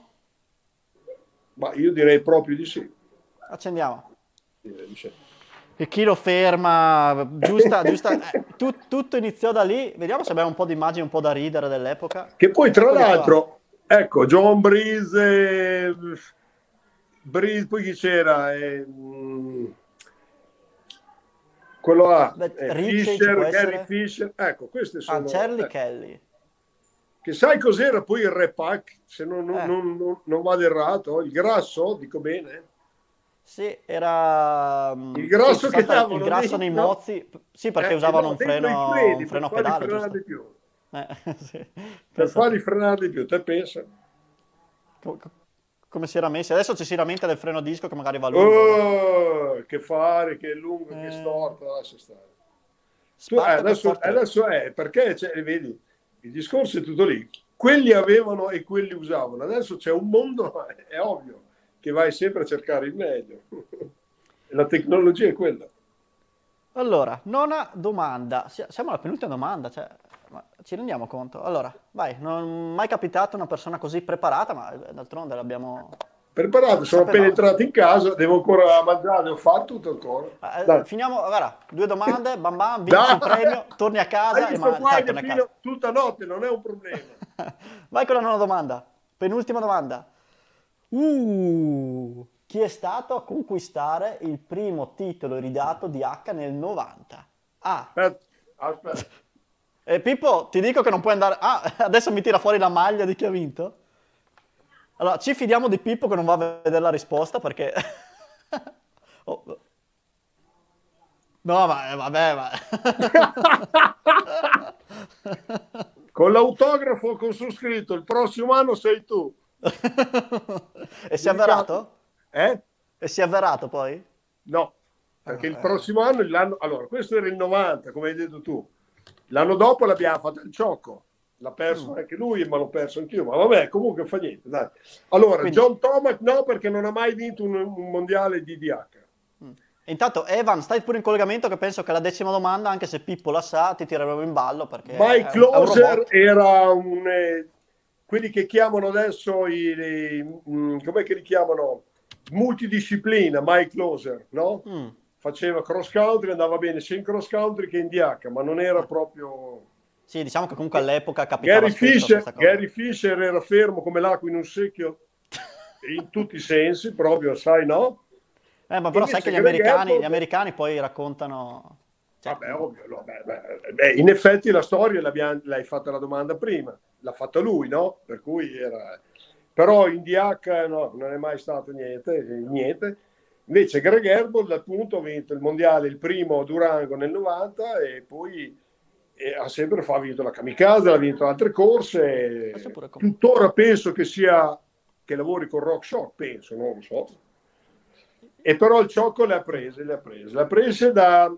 Ma io direi proprio di sì. Accendiamo. Di sì. E chi lo ferma? Giusta, giusta. [laughs] eh, tu- tutto iniziò da lì. Vediamo se abbiamo un po' di immagini un po' da ridere dell'epoca. Che poi, tra l'altro, ecco, John Breeze, eh, Breeze, poi chi c'era? Eh, mm, quello là, Beh, eh, Fisher, Gary? Fisher, ecco, queste sono... Ah, Charlie eh, Kelly. Che sai cos'era poi il repack, se non, non, Eh. non- non- non vado errato, il grasso, dico bene? Sì, era... mm, Il grasso che davano il grasso nei mozzi. Sì, perché Eh, usavano no, un freno, freni, un freno per pedale, frenare di più. Eh, [laughs] sì. Per farli frenare di più, te pensa? co- co- come si era messi. Adesso ci si lamenta del freno disco che magari va lungo. Oh, che fare, che è lungo, che Eh. è storto, lascia stare. Tu, eh, adesso, adesso è perché c'è- vedi il discorso è tutto lì. Quelli avevano e quelli usavano. Adesso c'è un mondo, [laughs] è ovvio che vai sempre a cercare il meglio. [laughs] La tecnologia è quella. Allora, nona domanda. Si- Siamo alla penultima domanda, cioè, ci rendiamo conto? Allora, vai, non è mai capitato una persona così preparata, ma eh, d'altronde l'abbiamo... Preparato, sono appena entrato in casa, devo ancora mangiare, devo fare tutto ancora. Eh, Dai. Finiamo, guarda, due domande, bam bam, vinci Dai. il premio, torni a casa Hai e visto ma- qua cioè, che torni a casa. tutta notte, non è un problema. [laughs] Vai con la nona domanda. Penultima domanda. Uh, chi è stato a conquistare il primo titolo iridato di H nel 90? Ah, Aspetta, aspetta. [laughs] e Pippo, ti dico che non puoi andare... Ah, [laughs] adesso mi tira fuori la maglia di chi ha vinto? Allora, ci fidiamo di Pippo che non va a vedere la risposta perché... [laughs] Oh. No, ma eh, vabbè, ma... [laughs] Con l'autografo con su scritto il prossimo anno sei tu. [laughs] e si è avverato? Eh? E si è avverato poi? No, perché Ah, il eh. prossimo anno, l'anno, allora questo era il 90, come hai detto tu. L'anno dopo l'abbiamo fatto il ciocco. L'ha perso Mm. anche lui, ma l'ho perso anch'io. Ma vabbè, comunque fa niente. Dai. Allora, Quindi- John Tomac no, perché non ha mai vinto un, un mondiale di DH. Intanto, Evan, stai pure in collegamento che penso che la decima domanda, anche se Pippo la sa, ti tireremo in ballo perché My un- un Closer robot. era un... eh, quelli che chiamano adesso i... i- mm, com'è che li chiamano? multidisciplina, Mike Closer, no? Mm. Faceva cross country, andava bene sia in cross country che in DH, ma non era proprio... Sì, diciamo che comunque all'epoca capitava Gary Fisher. Gary Fisher era fermo come l'acqua in un secchio in tutti i sensi, proprio, sai, no? Eh, ma però sai che gli americani, Apple- gli americani poi raccontano... cioè, Vabbè, ovvio, no, beh, beh, beh, in effetti la storia l'hai fatta la domanda prima, l'ha fatta lui, no? Per cui era... Però in DH no, non è mai stato niente, niente. Invece Greg Herbol appunto ha vinto il mondiale, il primo a Durango nel 90 e poi eh, ha sempre ha vinto la Kamikaze, ha vinto altre corse. Tuttora penso che sia che lavori con Rock Shock, penso, non lo so. E però il ciocco le ha prese, le ha prese. Le ha prese da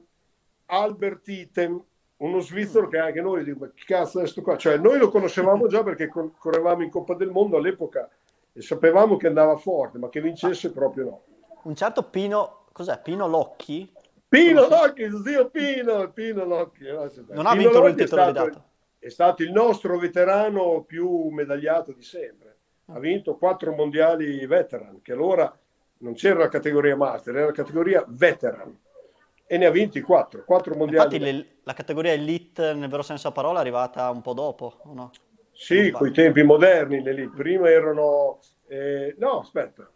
Albert Item, uno svizzero che anche noi dico, ma che cazzo è sto qua? Cioè, noi lo conoscevamo già perché cor- correvamo in Coppa del Mondo all'epoca e sapevamo che andava forte, ma che vincesse proprio no. Un certo Pino... Cos'è? Pino Locchi? Pino Locchi, zio Pino, Pino Locchi. c'è- Non ha Pino vinto lui il titolo stato-. È stato il nostro veterano più medagliato di sempre. Ha vinto quattro mondiali veteran, che allora non c'era la categoria master, era la categoria veteran. E ne ha vinti quattro, quattro mondiali. Infatti le- la categoria elite nel vero senso della parola è arrivata un po' dopo, o no? Sì, coi tempi moderni, le lì. prima erano... eh, no, aspetta.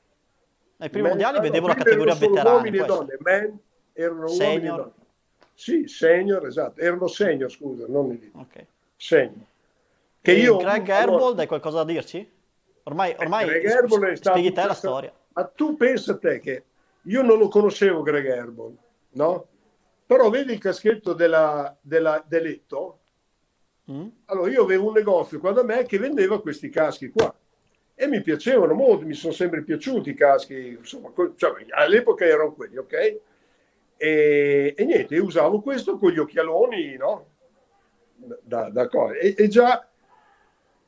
Nei primi mondiali ah, vedevo la categoria veterani. uomini e donne, men erano uomini Senior. donne. Sì, senior, esatto. Erano senior, scusa, non elite. Ok. Senior. Che E io... Greg allora, Herbold, hai qualcosa da dirci? Ormai, ormai Greg Herbold è stato spieghi te la storia. Ma tu pensa a te che io non lo conoscevo Greg Herbold, no? Però vedi il caschetto della, della Deletto? Mm? Allora io avevo un negozio qua da me che vendeva questi caschi qua e mi piacevano molto, mi sono sempre piaciuti i caschi, insomma, cioè, all'epoca erano quelli, ok? E, e niente, usavo questo con gli occhialoni, no? Da, da. E, e già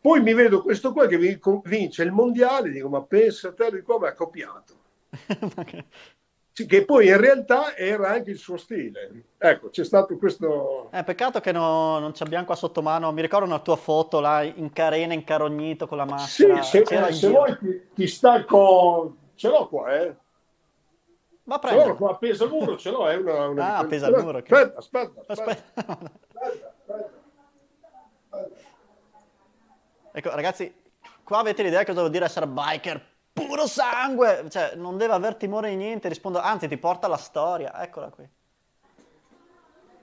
poi mi vedo questo qua che vi- vince il mondiale, dico, ma pensa te di come ha copiato. [laughs] Sì, che poi in realtà era anche il suo stile. Ecco, c'è stato questo... Eh, peccato che no- non ci abbiamo qua sotto mano. Mi ricordo una tua foto là in carena, incarognito con la Sì, maschera. se, C'era eh, se vuoi ti, ti stacco... Ce l'ho qua, eh. Va a prendere. qua appesa al muro, ce l'ho, è una... una Ah, appesa al muro, ok. Aspetta, aspetta, aspetta. Aspetta. aspetta, aspetta. Ecco, ragazzi, qua avete l'idea cosa vuol dire essere biker? Puro sangue! Cioè, non deve aver timore di niente, rispondo, anzi, ti porta la storia. Eccola qui.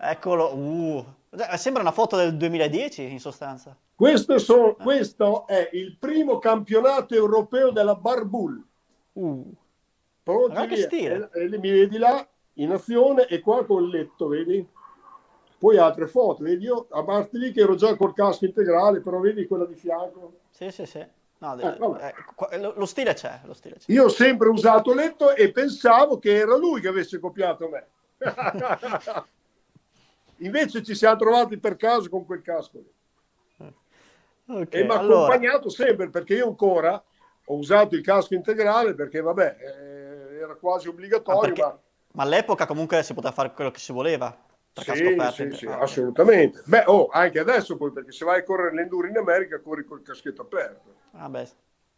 Eccolo, uh. Cioè, Sembra una foto del 2010, in sostanza. Questo, so- questo è il primo campionato europeo della Barbull. Uh. Pronti che stile. E, e mi vedi là in azione e qua col letto, vedi? Poi altre foto, vedi? Io a parte lì che ero già col casco integrale, però vedi quella di fianco. Sì, sì, sì. No, Eh, eh, lo, lo stile c'è, lo stile c'è. Io ho sempre usato letto e pensavo che era lui che avesse copiato me. [laughs] Invece ci siamo trovati per caso con quel casco lì. Ok, e mi ha allora, accompagnato sempre perché io ancora ho usato il casco integrale perché vabbè eh, era quasi ah, obbligatorio perché- ma ma all'epoca comunque si poteva fare quello che si voleva. Sì, sì, sì, ah, assolutamente beh oh, anche adesso poi perché se vai a correre l'enduro in America corri col caschetto aperto Ah, beh,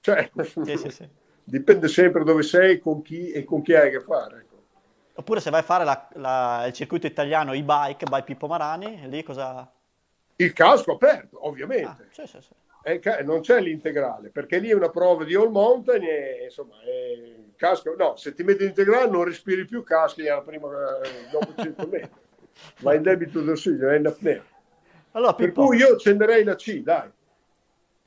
cioè [laughs] dipende sempre dove sei con chi e con chi hai a che fare ecco. Oppure se vai a fare la- la- il circuito italiano e-bike by Pippo Marani, lì cosa... il casco aperto Ah, ovviamente sì, sì, sì. Eh, non c'è l'integrale perché lì è una prova di all mountain e insomma è casco no se ti metti l'integrale non respiri più caschi alla prima eh, dopo 100 [laughs] metri vai in debito d'ossigeno vai in apnea Allora, per cui io accenderei la C dai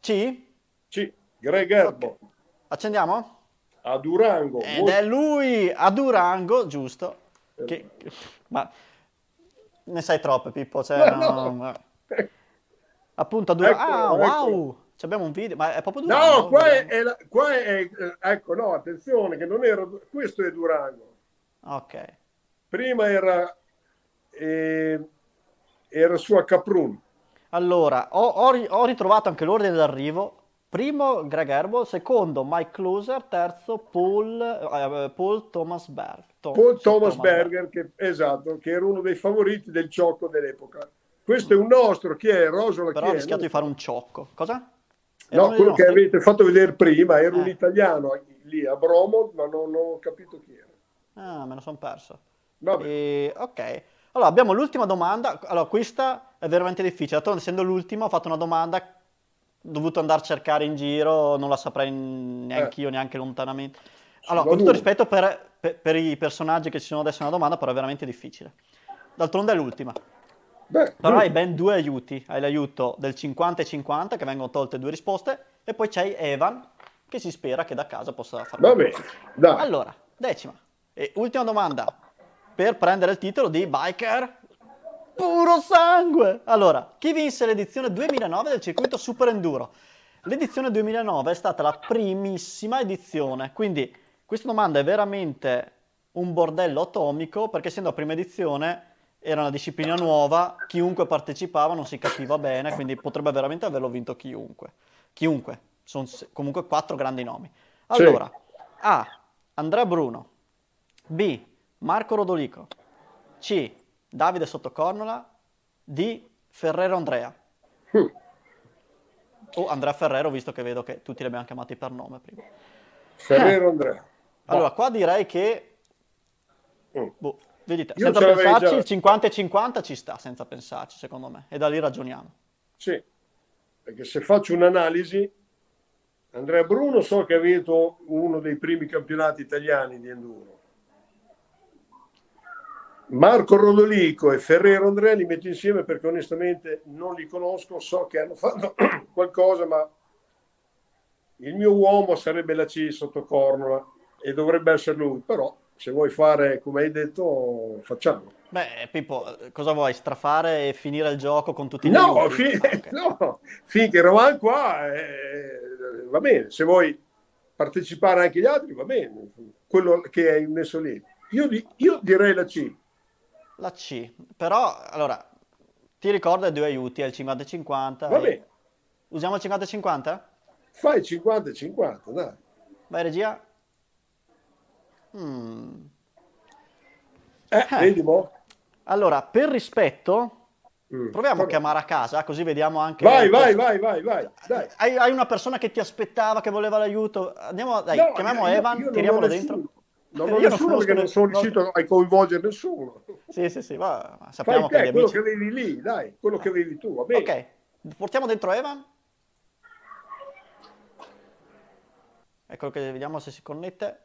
C? C Greg Herbo Accendiamo? a Durango Ed molto- è lui a Durango, giusto? Che- [laughs] Ma ne sai troppe, Pippo. Cioè, Ma no, no. Appunto a Durango. Eccolo, ah, eccolo. wow! Abbiamo un video, ma è proprio Durango? no qua è, è la- qua è eh, ecco no attenzione che non era questo è Durango Ok. prima era eh, era su a Caprun Allora, ho, ho ho ritrovato anche l'ordine d'arrivo. Primo Greg Herbold, secondo Mike Closer, terzo Paul, eh, Paul Thomas Berg. To- Paul sì, Thomas Berg. Berger, che, esatto, che era uno dei favoriti del ciocco dell'epoca. Questo è un nostro, chi è? Rosola Però chi è? rischiato No, di fare un ciocco. Cosa? Era No, quello che avete fatto vedere prima era un Eh. italiano, lì a Bromo, ma non, non ho capito chi era. Ah, me lo sono perso. Vabbè. E- ok. Allora, abbiamo l'ultima domanda. Allora, questa è veramente difficile. D'altronde, essendo l'ultima, ho fatto una domanda, ho dovuto andare a cercare in giro, non la saprei neanche io, neanche lontanamente. Allora, con tutto rispetto per, per- per i personaggi che ci sono adesso, una domanda, però è veramente difficile. D'altronde è l'ultima. Beh, Però hai ben due aiuti. Hai l'aiuto del 50 e 50, che vengono tolte due risposte, e poi c'hai Evan, che si spera che da casa possa fare va bene, dai. allora, decima e ultima domanda per prendere il titolo di Biker Puro Sangue. Allora, chi vinse l'edizione 2009 del circuito Super Enduro? L'edizione 2009 è stata la primissima edizione, quindi questa domanda è veramente un bordello atomico perché essendo la prima edizione era una disciplina nuova, chiunque partecipava non si capiva bene, quindi potrebbe veramente averlo vinto chiunque. Chiunque, sono comunque quattro grandi nomi. Sì. Allora, A. Andrea Bruno. B. Marco Rodolico. C. Davide Sottocornola. D. Ferrero Andrea. Hm. O Andrea Ferrero, visto che vedo che tutti li abbiamo chiamati per nome prima. Ferrero Andrea. Allora, qua direi che... Mm. Boh, vedi te, Io senza pensarci, già- il 50 e 50 ci sta, senza pensarci, secondo me. E da lì ragioniamo. Sì, perché se faccio un'analisi, Andrea Bruno so che ha vinto uno dei primi campionati italiani di enduro. Marco Rodolico e Ferrero Andrea li metto insieme perché onestamente non li conosco, so che hanno fatto [clears throat] qualcosa, ma il mio uomo sarebbe la C sotto Cornola e dovrebbe essere lui, però se vuoi fare come hai detto facciamo. Beh, Pippo, cosa vuoi? Strafare e finire il gioco con tutti gli No, fi- Ok. [laughs] no, finché eravamo qua eh, va bene, se vuoi partecipare anche gli altri va bene, quello che hai messo lì. Io, di- io direi la C. La C, però, allora, ti ricordo i due aiuti, il 50-50. Va e- bene, Usiamo il 50-50? fai 50 e 50, dai. Vai, regia. Mm. Eh, Eh. vedi mo? Allora, per rispetto, Mm. proviamo a Vabbè. chiamare a casa, così vediamo anche... Vai, vai, vai, vai, vai. Hai, hai una persona che ti aspettava, che voleva l'aiuto? Andiamo, dai, No, chiamiamo io- Evan, io non tiriamolo nessuno. dentro. Non ho non nessuno perché non sono riuscito a coinvolgere nessuno. Sì, sì, sì, ma Fai sappiamo che te, gli quello amici... che avevi lì, dai, quello che avevi tu, va bene. Ok, portiamo dentro Evan. Ecco che vediamo se si connette.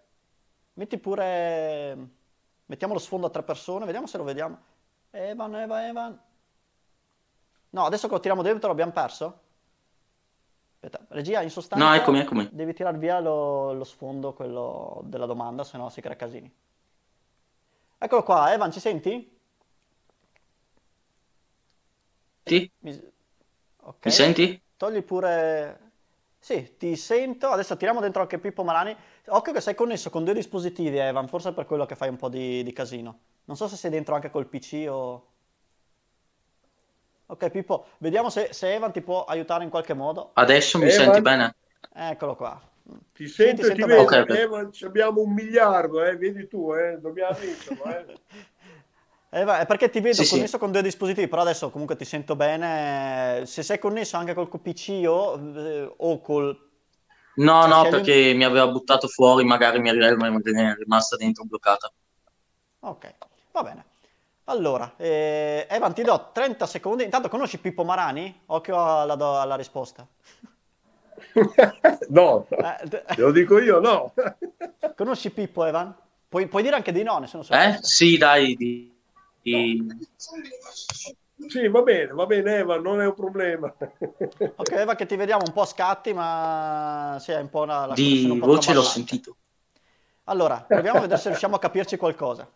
Metti pure... Mettiamo lo sfondo a tre persone, vediamo se lo vediamo. Evan, Evan, Evan. No, adesso che lo tiriamo dentro l'abbiamo perso? Aspetta, regia, in sostanza... No, eccomi, eccomi. Devi tirar via lo, lo sfondo, quello della domanda, se no si crea casini. Eccolo qua, Evan, ci senti? Sì? Mi, ok. Mi senti? Togli pure... Sì, ti sento. Adesso tiriamo dentro anche Pippo Marani. Occhio che sei connesso con due dispositivi, Evan, forse è per quello che fai un po' di, di casino. Non so se sei dentro anche col PC o... Ok, Pippo, vediamo se, se Evan ti può aiutare in qualche modo. Adesso mi Evan? senti bene? Eccolo qua. Ti Sì, sento ti e ti vedo, bene. Ok, ok. Evan, ci abbiamo un miliardo, eh, vedi tu, eh, dobbiamo [laughs] vincerlo. Eh. Evan, è perché ti vedo Sì, sì. connesso con due dispositivi, però adesso comunque ti sento bene. Se sei connesso anche col PC o, eh, o col... No, Cioè, no, scegli un- perché mi aveva buttato fuori, magari mi è rimasta dentro bloccata. Ok, va bene. Allora, eh, Evan, ti do 30 secondi. Intanto conosci Pippo Marani? Occhio alla, alla risposta. [laughs] no, Eh, lo dico io, no. conosci Pippo, Evan? Puoi, puoi dire anche di no, nessuno so. Eh? Sì, dai, di, di- sì, va bene, va bene, Evan, non è un problema. Ok, Evan, che ti vediamo un po' a scatti, ma sì, è un po' una... la di connessione un po' voce l'ho sentito. Allora, proviamo a vedere se riusciamo a capirci qualcosa.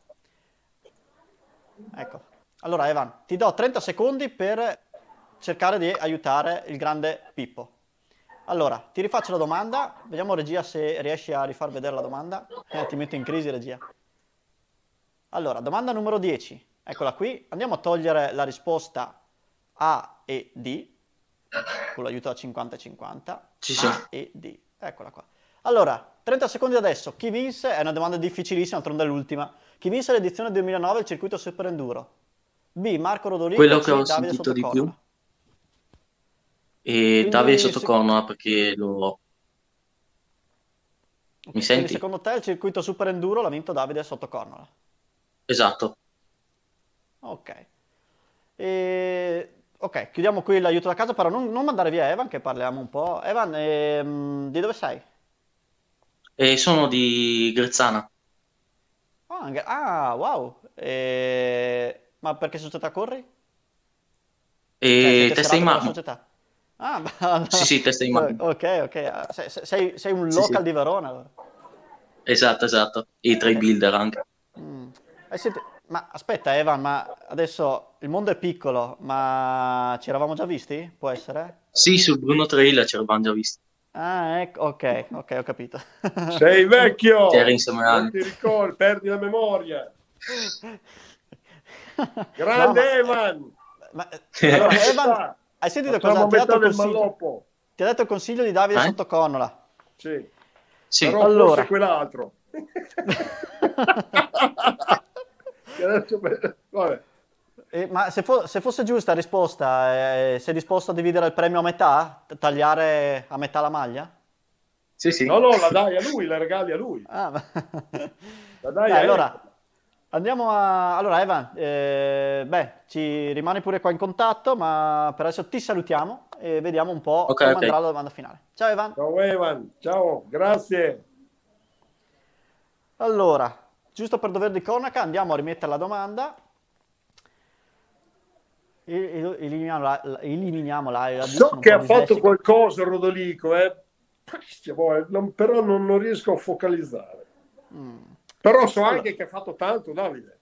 Ecco. Allora, Evan, ti do 30 secondi per cercare di aiutare il grande Pippo. Allora, ti rifaccio la domanda. Vediamo, regia, se riesci a rifar vedere la domanda. Eh, ti metto in crisi, regia. Allora, domanda numero 10. Eccola qui. Andiamo a togliere la risposta A e D, con l'aiuto da 50-50. Sì, sì. A e D. Eccola qua. Allora, 30 secondi adesso. Chi vinse? È una domanda difficilissima, d'altronde è l'ultima. Chi vinse l'edizione 2009 del circuito Super Enduro? B. Marco Rodolico. Quello C. che ho Davide sentito di Sottocorna. più. E Quindi Davide se- Sottocornola perché lo... Mi Quindi senti? secondo te il circuito Super Enduro l'ha vinto Davide sotto Cornola? Esatto. Ok. E... Ok, chiudiamo qui l'aiuto da casa, però non, non mandare via Evan, che parliamo un po'. Evan, ehm, di dove sei? E sono di Grezzana. Ah, anche- ah, wow. E... Ma perché società corri? Cioè, E siete testa in mano. società? Ah, ma... [laughs] Sì, sì, testa in mano. [laughs] Ok, ok. Ah, Sei, sei- sei un Sì, local sì. di Verona allora. Esatto, esatto. E tra i builder anche. Mm. Eh, siete- Ma aspetta, Evan, ma adesso il mondo è piccolo, ma ci eravamo già visti? Può essere? Sì, sul Bruno Trail ci eravamo già visti. Ah, ecco, ok, ok, ho capito. [laughs] Sei vecchio! Insieme a Non ti ricordi, perdi la memoria. No, Grande ma- Evan! ma- allora, Evan, hai sentito Facciamo cosa ti ha metà detto il del consiglio? Ti ha detto il consiglio di Davide Eh? Sottoconnola. Sì. Sì, Però Allora. forse quell'altro. [laughs] [laughs] Adesso- vabbè. Eh, ma se, fo- se fosse giusta la risposta, eh, sei disposto a dividere il premio a metà? T- Tagliare a metà la maglia? sì, sì. No, no, la dai a lui, la regali a lui. Ah, ma- La dai Dai, a allora, andiamo a... Allora, Evan, eh, beh, ci rimani pure qua in contatto, ma per adesso ti salutiamo e vediamo un po' Ok, come ok. andrà la domanda finale. Ciao Evan. Ciao Evan, ciao, grazie. Allora, giusto per dover di cronaca, andiamo a rimettere la domanda. Eliminiamo la, eliminiamo la, la So che ha fatto qualcosa Rodolico, eh. Boh, non- però non, non riesco a focalizzare. Mm. Però so anche che ha fatto tanto Davide.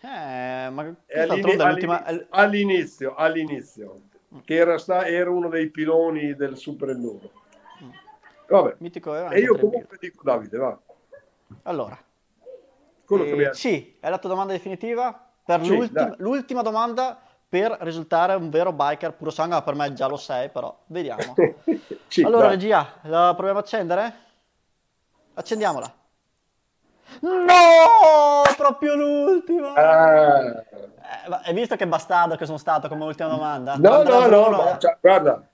Eh, ma questa all'ini- d'altronde è l'ultima... all'inizio, all'inizio, all'inizio, che era, sta- era uno dei piloni del Super Enduro. Vabbè, Mitico Evan e io comunque dico Davide, va. Allora, Quello che ha- sì, è la tua domanda definitiva? Per Sì, l'ultima, dai. l'ultima domanda per risultare un vero biker puro sangue, ma per me già lo sei, però vediamo. [laughs] Sì, allora, dai. regia, la proviamo a accendere? Accendiamola. No, proprio l'ultima. Ah. Eh, hai visto che bastardo che sono stato come ultima domanda? No, no, no, ma, cioè, guarda,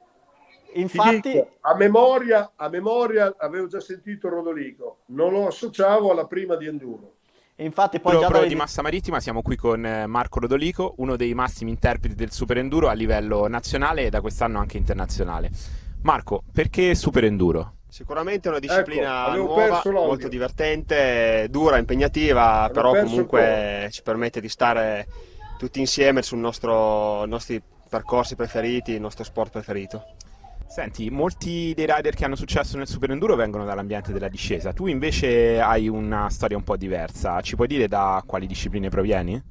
ti Infatti, dico, a memoria, a memoria avevo già sentito Rodolico, non lo associavo alla prima di Enduro. Infatti poi Pro, già pro davi- di Massa Marittima siamo qui con eh, Marco Rodolico, uno dei massimi interpreti del Super Enduro a livello nazionale e da quest'anno anche internazionale. Marco, perché Super Enduro? Sicuramente è una disciplina Ecco, nuova, molto divertente, dura, impegnativa, Avevo però comunque ci permette di stare tutti insieme sul nostro, i nostri percorsi preferiti, il nostro sport preferito. Senti, molti dei rider che hanno successo nel Super Enduro vengono dall'ambiente della discesa, tu invece hai una storia un po' diversa, ci puoi dire da quali discipline provieni?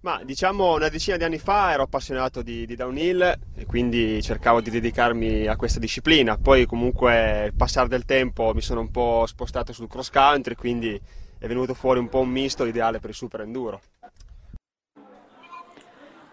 Ma diciamo una decina di anni fa ero appassionato di, di downhill e quindi cercavo di dedicarmi a questa disciplina. Poi comunque il passare del tempo mi sono un po' spostato sul cross country, quindi è venuto fuori un po' un misto ideale per il super enduro.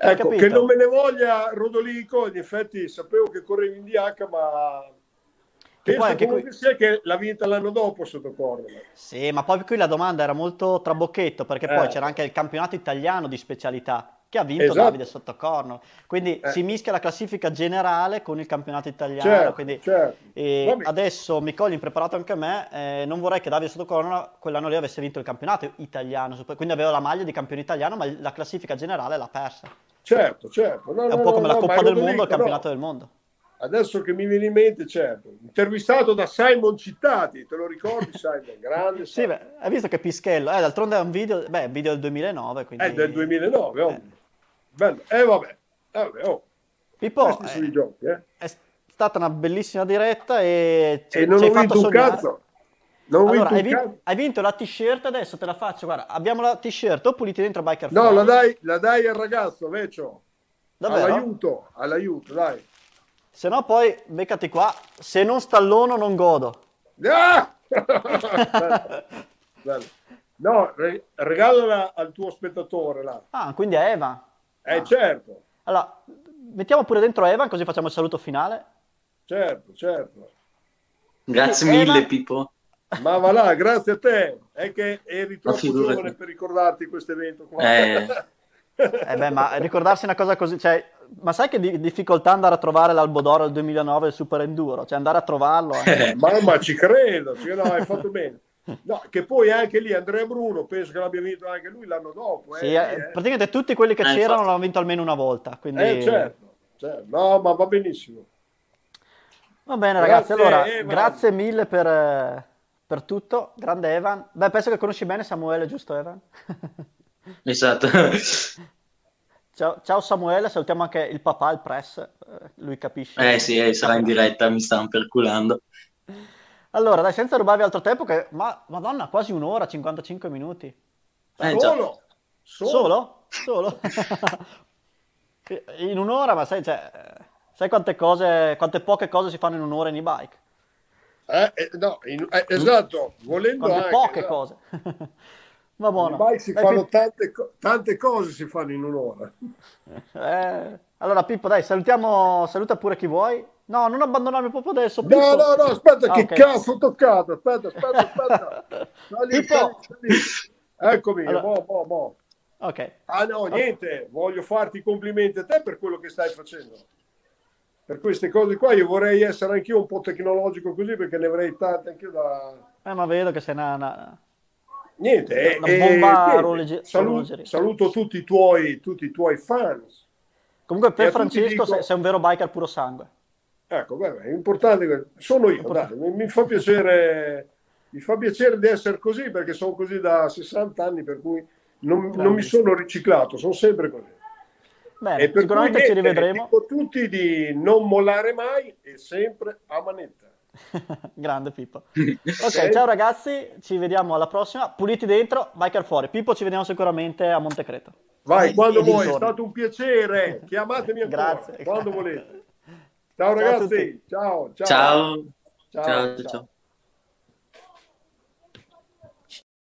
Ecco, che non me ne voglia Rodolico, in effetti sapevo che correvi in DH, ma Che penso poi anche comunque qui- sia che l'ha vinta l'anno dopo sotto Cordoba. Sì, ma poi qui la domanda era molto trabocchetto perché Eh. poi c'era anche il campionato italiano di specialità che ha vinto Esatto. Davide Sottocorno. Quindi Eh. si mischia la classifica generale con il campionato italiano. Certo, quindi, certo. e Vabbè. adesso mi cogli impreparato anche me. eh, non vorrei che Davide Sottocorno quell'anno lì avesse vinto il campionato italiano. Quindi aveva la maglia di campione italiano, ma la classifica generale l'ha persa. Certo, certo. No, È un no, po' come la no, ma Coppa del Mondo, il campionato del mondo. Adesso che mi viene in mente, certo. Intervistato da Simon Cittati, te lo ricordi Simon? [laughs] Grande Sì, Simon. beh, hai visto che pischello? Eh, d'altronde è un video, beh, è video del 2009. Quindi... È del 2009, oh. Eh. Bello. E vabbè. Eh, vabbè, oh. Pippo, Questi eh, giochi, eh. È stata una bellissima diretta e, ci- E non ci ho vinto un sognare. cazzo. Non Allora, vinto hai, un vin- cazzo. hai vinto la t-shirt, adesso te la faccio. Guarda, abbiamo la t-shirt o puliti dentro Biker No, la dai, la dai al ragazzo, Vecchio. Davvero? All'aiuto, all'aiuto, dai. Se no poi beccati qua. Se non stallono non godo. Ah! [laughs] Bello, bello. No, re- regalala al tuo spettatore là. Ah, quindi è Eva. Eh, certo, Allora, mettiamo pure dentro Eva così facciamo il saluto finale. certo, certo. Grazie mille, ma- Pippo. Ma va là, grazie a te. È che eri troppo giovane per ricordarti questo evento qua. Eh. Eh beh, ma ricordarsi una cosa così, cioè, ma sai che di- difficoltà andare a trovare l'Albodoro del 2009 del Super Enduro? Cioè andare a trovarlo. eh. Mamma, ci credo, ci- no, hai fatto bene. No, che poi anche lì Andrea Bruno, penso che l'abbia vinto anche lui l'anno dopo. Sì, eh, eh, eh. praticamente tutti quelli che Eh, c'erano infatti. l'hanno vinto almeno una volta. Quindi... Eh, certo, certo. No, ma va benissimo. Va bene, ragazzi. Grazie, Allora, Evan. grazie mille per, eh, per tutto. Grande Evan. Beh, penso che conosci bene Samuele, giusto, Evan? [laughs] Esatto. ciao, ciao Samuele, salutiamo anche il papà, il press. eh, lui capisce. Eh sì, eh, sarà in diretta, mi stanno perculando. Allora, dai, senza rubarvi altro tempo, che... ma madonna, quasi un'ora, 55 minuti. Eh. Solo, solo. Solo? Solo? [laughs] In un'ora, ma sai, cioè, sai quante cose, quante poche cose si fanno in un'ora in e-bike? Eh, eh, no, in- eh, esatto, volendo Quante anche. poche esatto. cose. [laughs] Va buono. Bike si Dai, fanno Pippo- tante, tante cose si fanno in un'ora. [laughs] eh, allora, Pippo, dai, salutiamo, saluta pure chi vuoi. No, non abbandonarmi proprio adesso, No, Pippo. no, no, aspetta, Ah, che ok. cazzo ho toccato? Aspetta, aspetta, aspetta. [laughs] Lì, Pippo. lì. Eccomi, Allora- mo, mo, mo. Ok. Ah no, niente, voglio farti i complimenti a te per quello che stai facendo. Per queste cose qua io vorrei essere anch'io un po' tecnologico così perché ne avrei tante anch'io da... Eh, ma vedo che sei una... una- Niente, eh, Una eh, bomba niente. orologe- Salu- orologeria. saluto tutti i tuoi, tutti i tuoi fans. Comunque, E per tutti Francesco dico- sei, un vero biker puro sangue. Ecco, beh, è importante, sono io, Importante. dai, mi, mi fa piacere, mi fa piacere di essere così perché sono così da 60 anni, per cui non, non mi sono riciclato, sono sempre così. Bene, E sicuramente cui ci rivedremo. Dico tutti di non mollare mai e sempre a manetta. [laughs] Grande Pippo. [laughs] Ok, ciao ragazzi, ci vediamo alla prossima. Puliti dentro, biker fuori. Pippo, ci vediamo sicuramente a Montecreto. Vai, quando E vuoi, è stato un piacere. Chiamatemi ancora, Grazie. quando volete. [laughs] Ciao ragazzi, ciao, ciao. Ciao. ciao. Ciao, ciao.